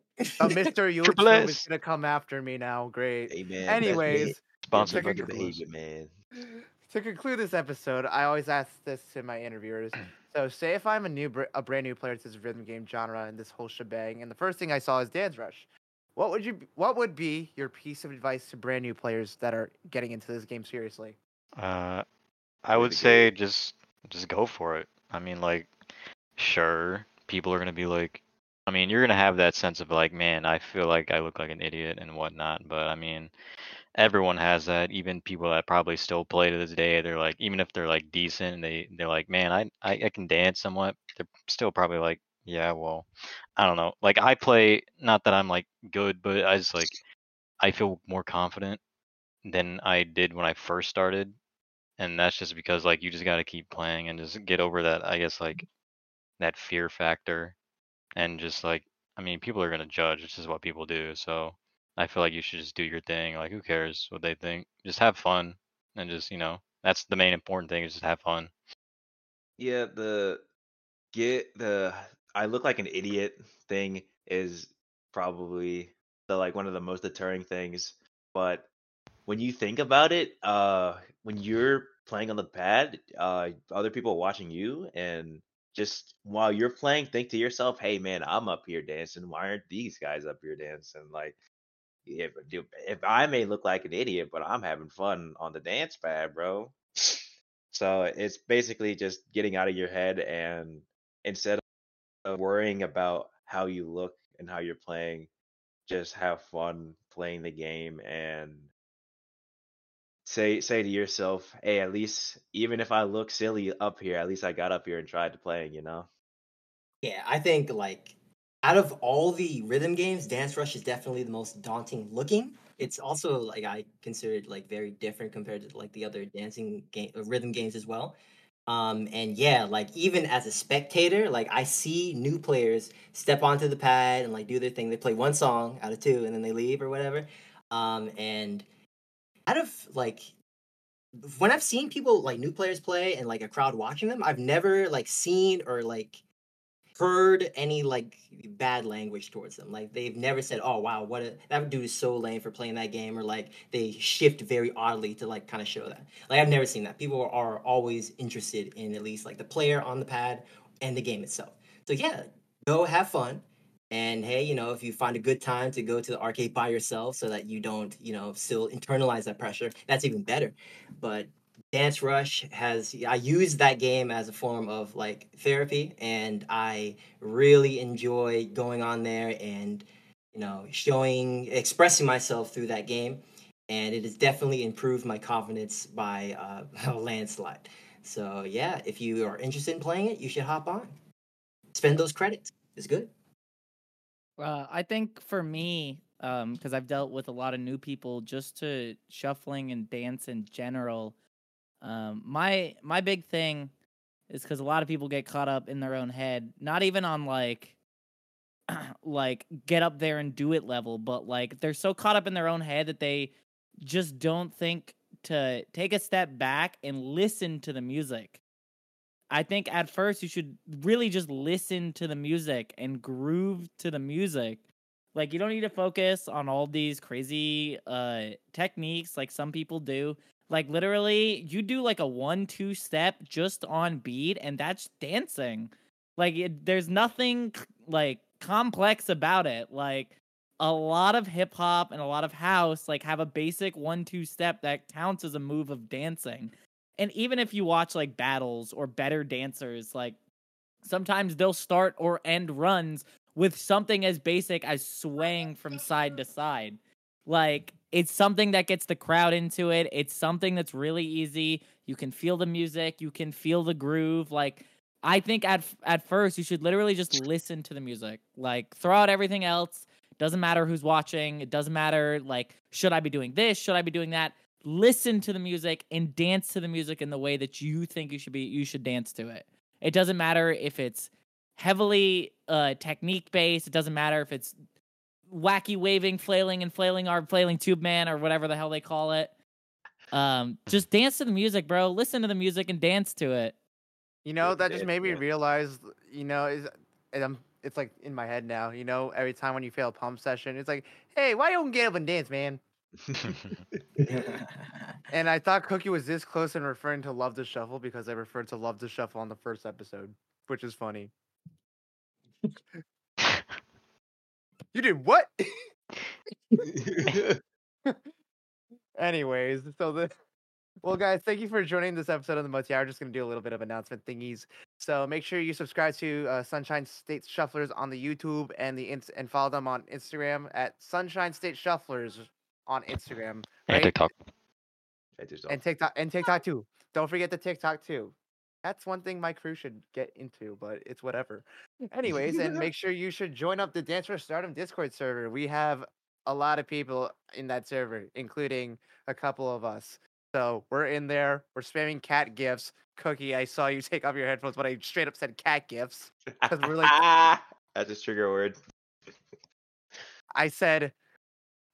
[LAUGHS] Mr. Triple YouTube is gonna come after me now. Great. Hey man. Anyways, Sponsored by Check it good out. Triple S. behavior, man. to conclude this episode, I always ask this to my interviewers. So, say if I'm a new, a brand new player to this rhythm game genre and this whole shebang, and the first thing I saw is Dance Rush, what would you, what would be your piece of advice to brand new players that are getting into this game seriously? Uh, I would say just just go for it. I mean, like, sure, people are gonna be like, I mean, you're gonna have that sense of like, man, I feel like I look like an idiot and whatnot. But I mean, everyone has that. Even people that probably still play to this day, they're like, even if they're like decent, and they they're like, man, I I, I can dance somewhat. They're still probably like, yeah, well, I don't know. Like I play, not that I'm like good, but I just like I feel more confident than I did when I first started and that's just because like you just got to keep playing and just get over that i guess like that fear factor and just like i mean people are to judge it's just what people do so i feel like you should just do your thing like who cares what they think just have fun and just you know that's the main important thing is just have fun Yeah, the get the I look like an idiot thing is probably the like one of the most deterring things. But when you think about it, uh when you're playing on the pad, uh other people watching you and just while you're playing, think to yourself, hey man, I'm up here dancing. Why aren't these guys up here dancing? Like if if I may look like an idiot, but I'm having fun on the dance pad, bro. So it's basically just getting out of your head and instead of worrying about how you look and how you're playing, just have fun playing the game and say say to yourself, hey, at least even if I look silly up here, at least I got up here and tried to playing, you know? Yeah, I think like out of all the rhythm games, Dance Rush is definitely the most daunting looking. It's also like I consider it like very different compared to like the other dancing game uh, rhythm games as well. Um and yeah, like even as a spectator, like I see new players step onto the pad and like do their thing. They play one song out of two and then they leave or whatever. Um and out of like when I've seen people like new players play and like a crowd watching them, I've never like seen or like heard any like bad language towards them. Like they've never said, "Oh wow, what a that dude is so lame for playing that game," or like they shift very oddly to like kind of show that. Like I've never seen that. People are always interested in at least like the player on the pad and the game itself. So yeah, go have fun. And hey, you know, if you find a good time to go to the arcade by yourself so that you don't, you know, still internalize that pressure, that's even better. But Dance Rush has I use that game as a form of like therapy and I really enjoy going on there and you know showing expressing myself through that game and it has definitely improved my confidence by uh, [LAUGHS] a landslide. So yeah, if you are interested in playing it, you should hop on. Spend those credits. It's good. Uh, I think for me, because I've dealt with a lot of new people, just to shuffling and dance in general, um, my my big thing is because a lot of people get caught up in their own head, not even on like [CLEARS THROAT] like get up there and do it level, but like they're so caught up in their own head that they just don't think to take a step back and listen to the music. I think at first you should really just listen to the music and groove to the music. Like you don't need to focus on all these crazy uh techniques like some people do. Like literally you do like a 1-2 step just on beat and that's dancing. Like it, there's nothing like complex about it. Like a lot of hip hop and a lot of house like have a basic 1-2 step that counts as a move of dancing and even if you watch like battles or better dancers, like sometimes they'll start or end runs with something as basic as swaying from side to side. Like it's something that gets the crowd into it. It's something that's really easy. You can feel the music, you can feel the groove. Like I think at at first you should literally just listen to the music. Like throw out everything else. Doesn't matter who's watching. It doesn't matter like should I be doing this? Should I be doing that? Listen to the music and dance to the music in the way that you think you should be you should dance to it. It doesn't matter if it's heavily uh technique based. It doesn't matter if it's wacky waving, flailing and flailing our flailing tube man or whatever the hell they call it. Um just dance to the music, bro. Listen to the music and dance to it. You know, that just made me realize, you know, is and I'm it's like in my head now, you know, every time when you fail a pump session, it's like, hey, why don't you get up and dance, man? [LAUGHS] And I thought Cookie was this close in referring to Love to Shuffle because I referred to Love to Shuffle on the first episode, which is funny. [LAUGHS] You did what? [LAUGHS] Anyways, so the well, guys, thank you for joining this episode of the Moti Hour. Just gonna do a little bit of announcement thingies. So make sure you subscribe to uh, Sunshine State Shufflers on the YouTube and the ins- and follow them on Instagram at Sunshine State Shufflers on Instagram and right? TikTok. I and TikTok and TikTok too. Don't forget the TikTok too. That's one thing my crew should get into, but it's whatever. Anyways, and [LAUGHS] make sure you should join up the Dance for Stardom Discord server. We have a lot of people in that server, including a couple of us. So we're in there. We're spamming cat gifts. Cookie, I saw you [LAUGHS] take off your headphones, but I straight up said cat gifts. 'Cause we're like- [LAUGHS] That's a trigger word. I said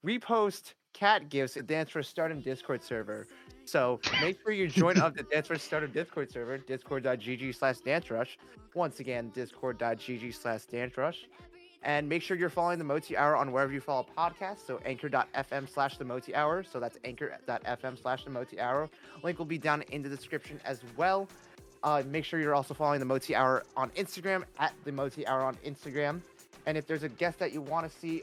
we post cat gifts at Dance for Stardom Discord server. So make sure you join up the Dance for Stardom Discord server, discord.gg slash dance rush. Once again, discord.gg slash dance rush. And make sure you're following the Moti Hour on wherever you follow podcasts. So anchor.fm slash the Moti Hour. So that's anchor.fm slash the Moti Hour. Link will be down in the description as well. Uh, make sure you're also following the Moti Hour on Instagram at the Moti Hour on Instagram. And if there's a guest that you want to see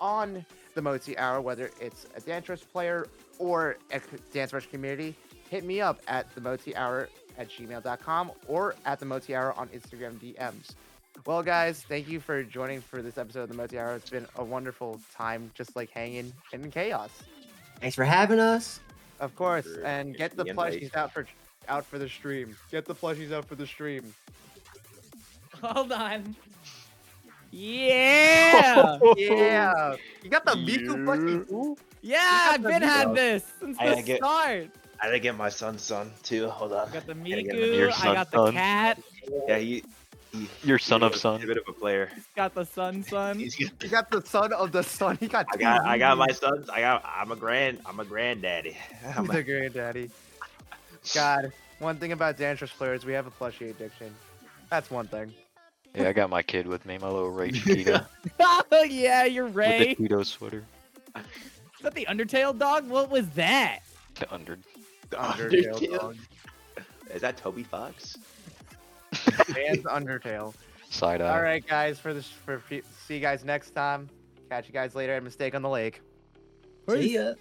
on the Moti Hour, whether it's a Dance Rush player or a c- Dance Rush community, hit me up at the Moti Hour at gmail.com or at the Moti Hour on Instagram DMs. Well, guys, thank you for joining for this episode of the Moti Hour. It's been a wonderful time just like hanging in chaos. Thanks for having us. Of course, Sure, and get the the plushies out for out for the stream. Get the plushies out for the stream. [LAUGHS] Hold on. Yeah. [LAUGHS] [LAUGHS] Yeah, you got the Miku plushie too. yeah, I've been had this since I the get- start. I didn't get my son's son too. Hold on. I got the Gotta get him. Miku, Your I got the son. cat, Yeah, he. he Your son he's of son. he's a bit of a player. got the sun sun. [LAUGHS] He's- You got the son of the son. He got. I two got I got my Mikus. sons. I got I'm a grand I'm a granddaddy. I'm He's a- a granddaddy. God, one thing about Dance Rush players, we have a plushie addiction. That's one thing. Yeah, I got my kid with me, my little Ray [LAUGHS] Cheetah oh yeah, you're Ray. with the Cheeto sweater. Is that the Undertale dog? What was that? The under. The Undertale. Undertale dog. Is that Toby Fox? Man's Undertale. Side eye. All right, guys. For this, for see you guys next time. Catch you guys later at Mistake on the Lake. See ya.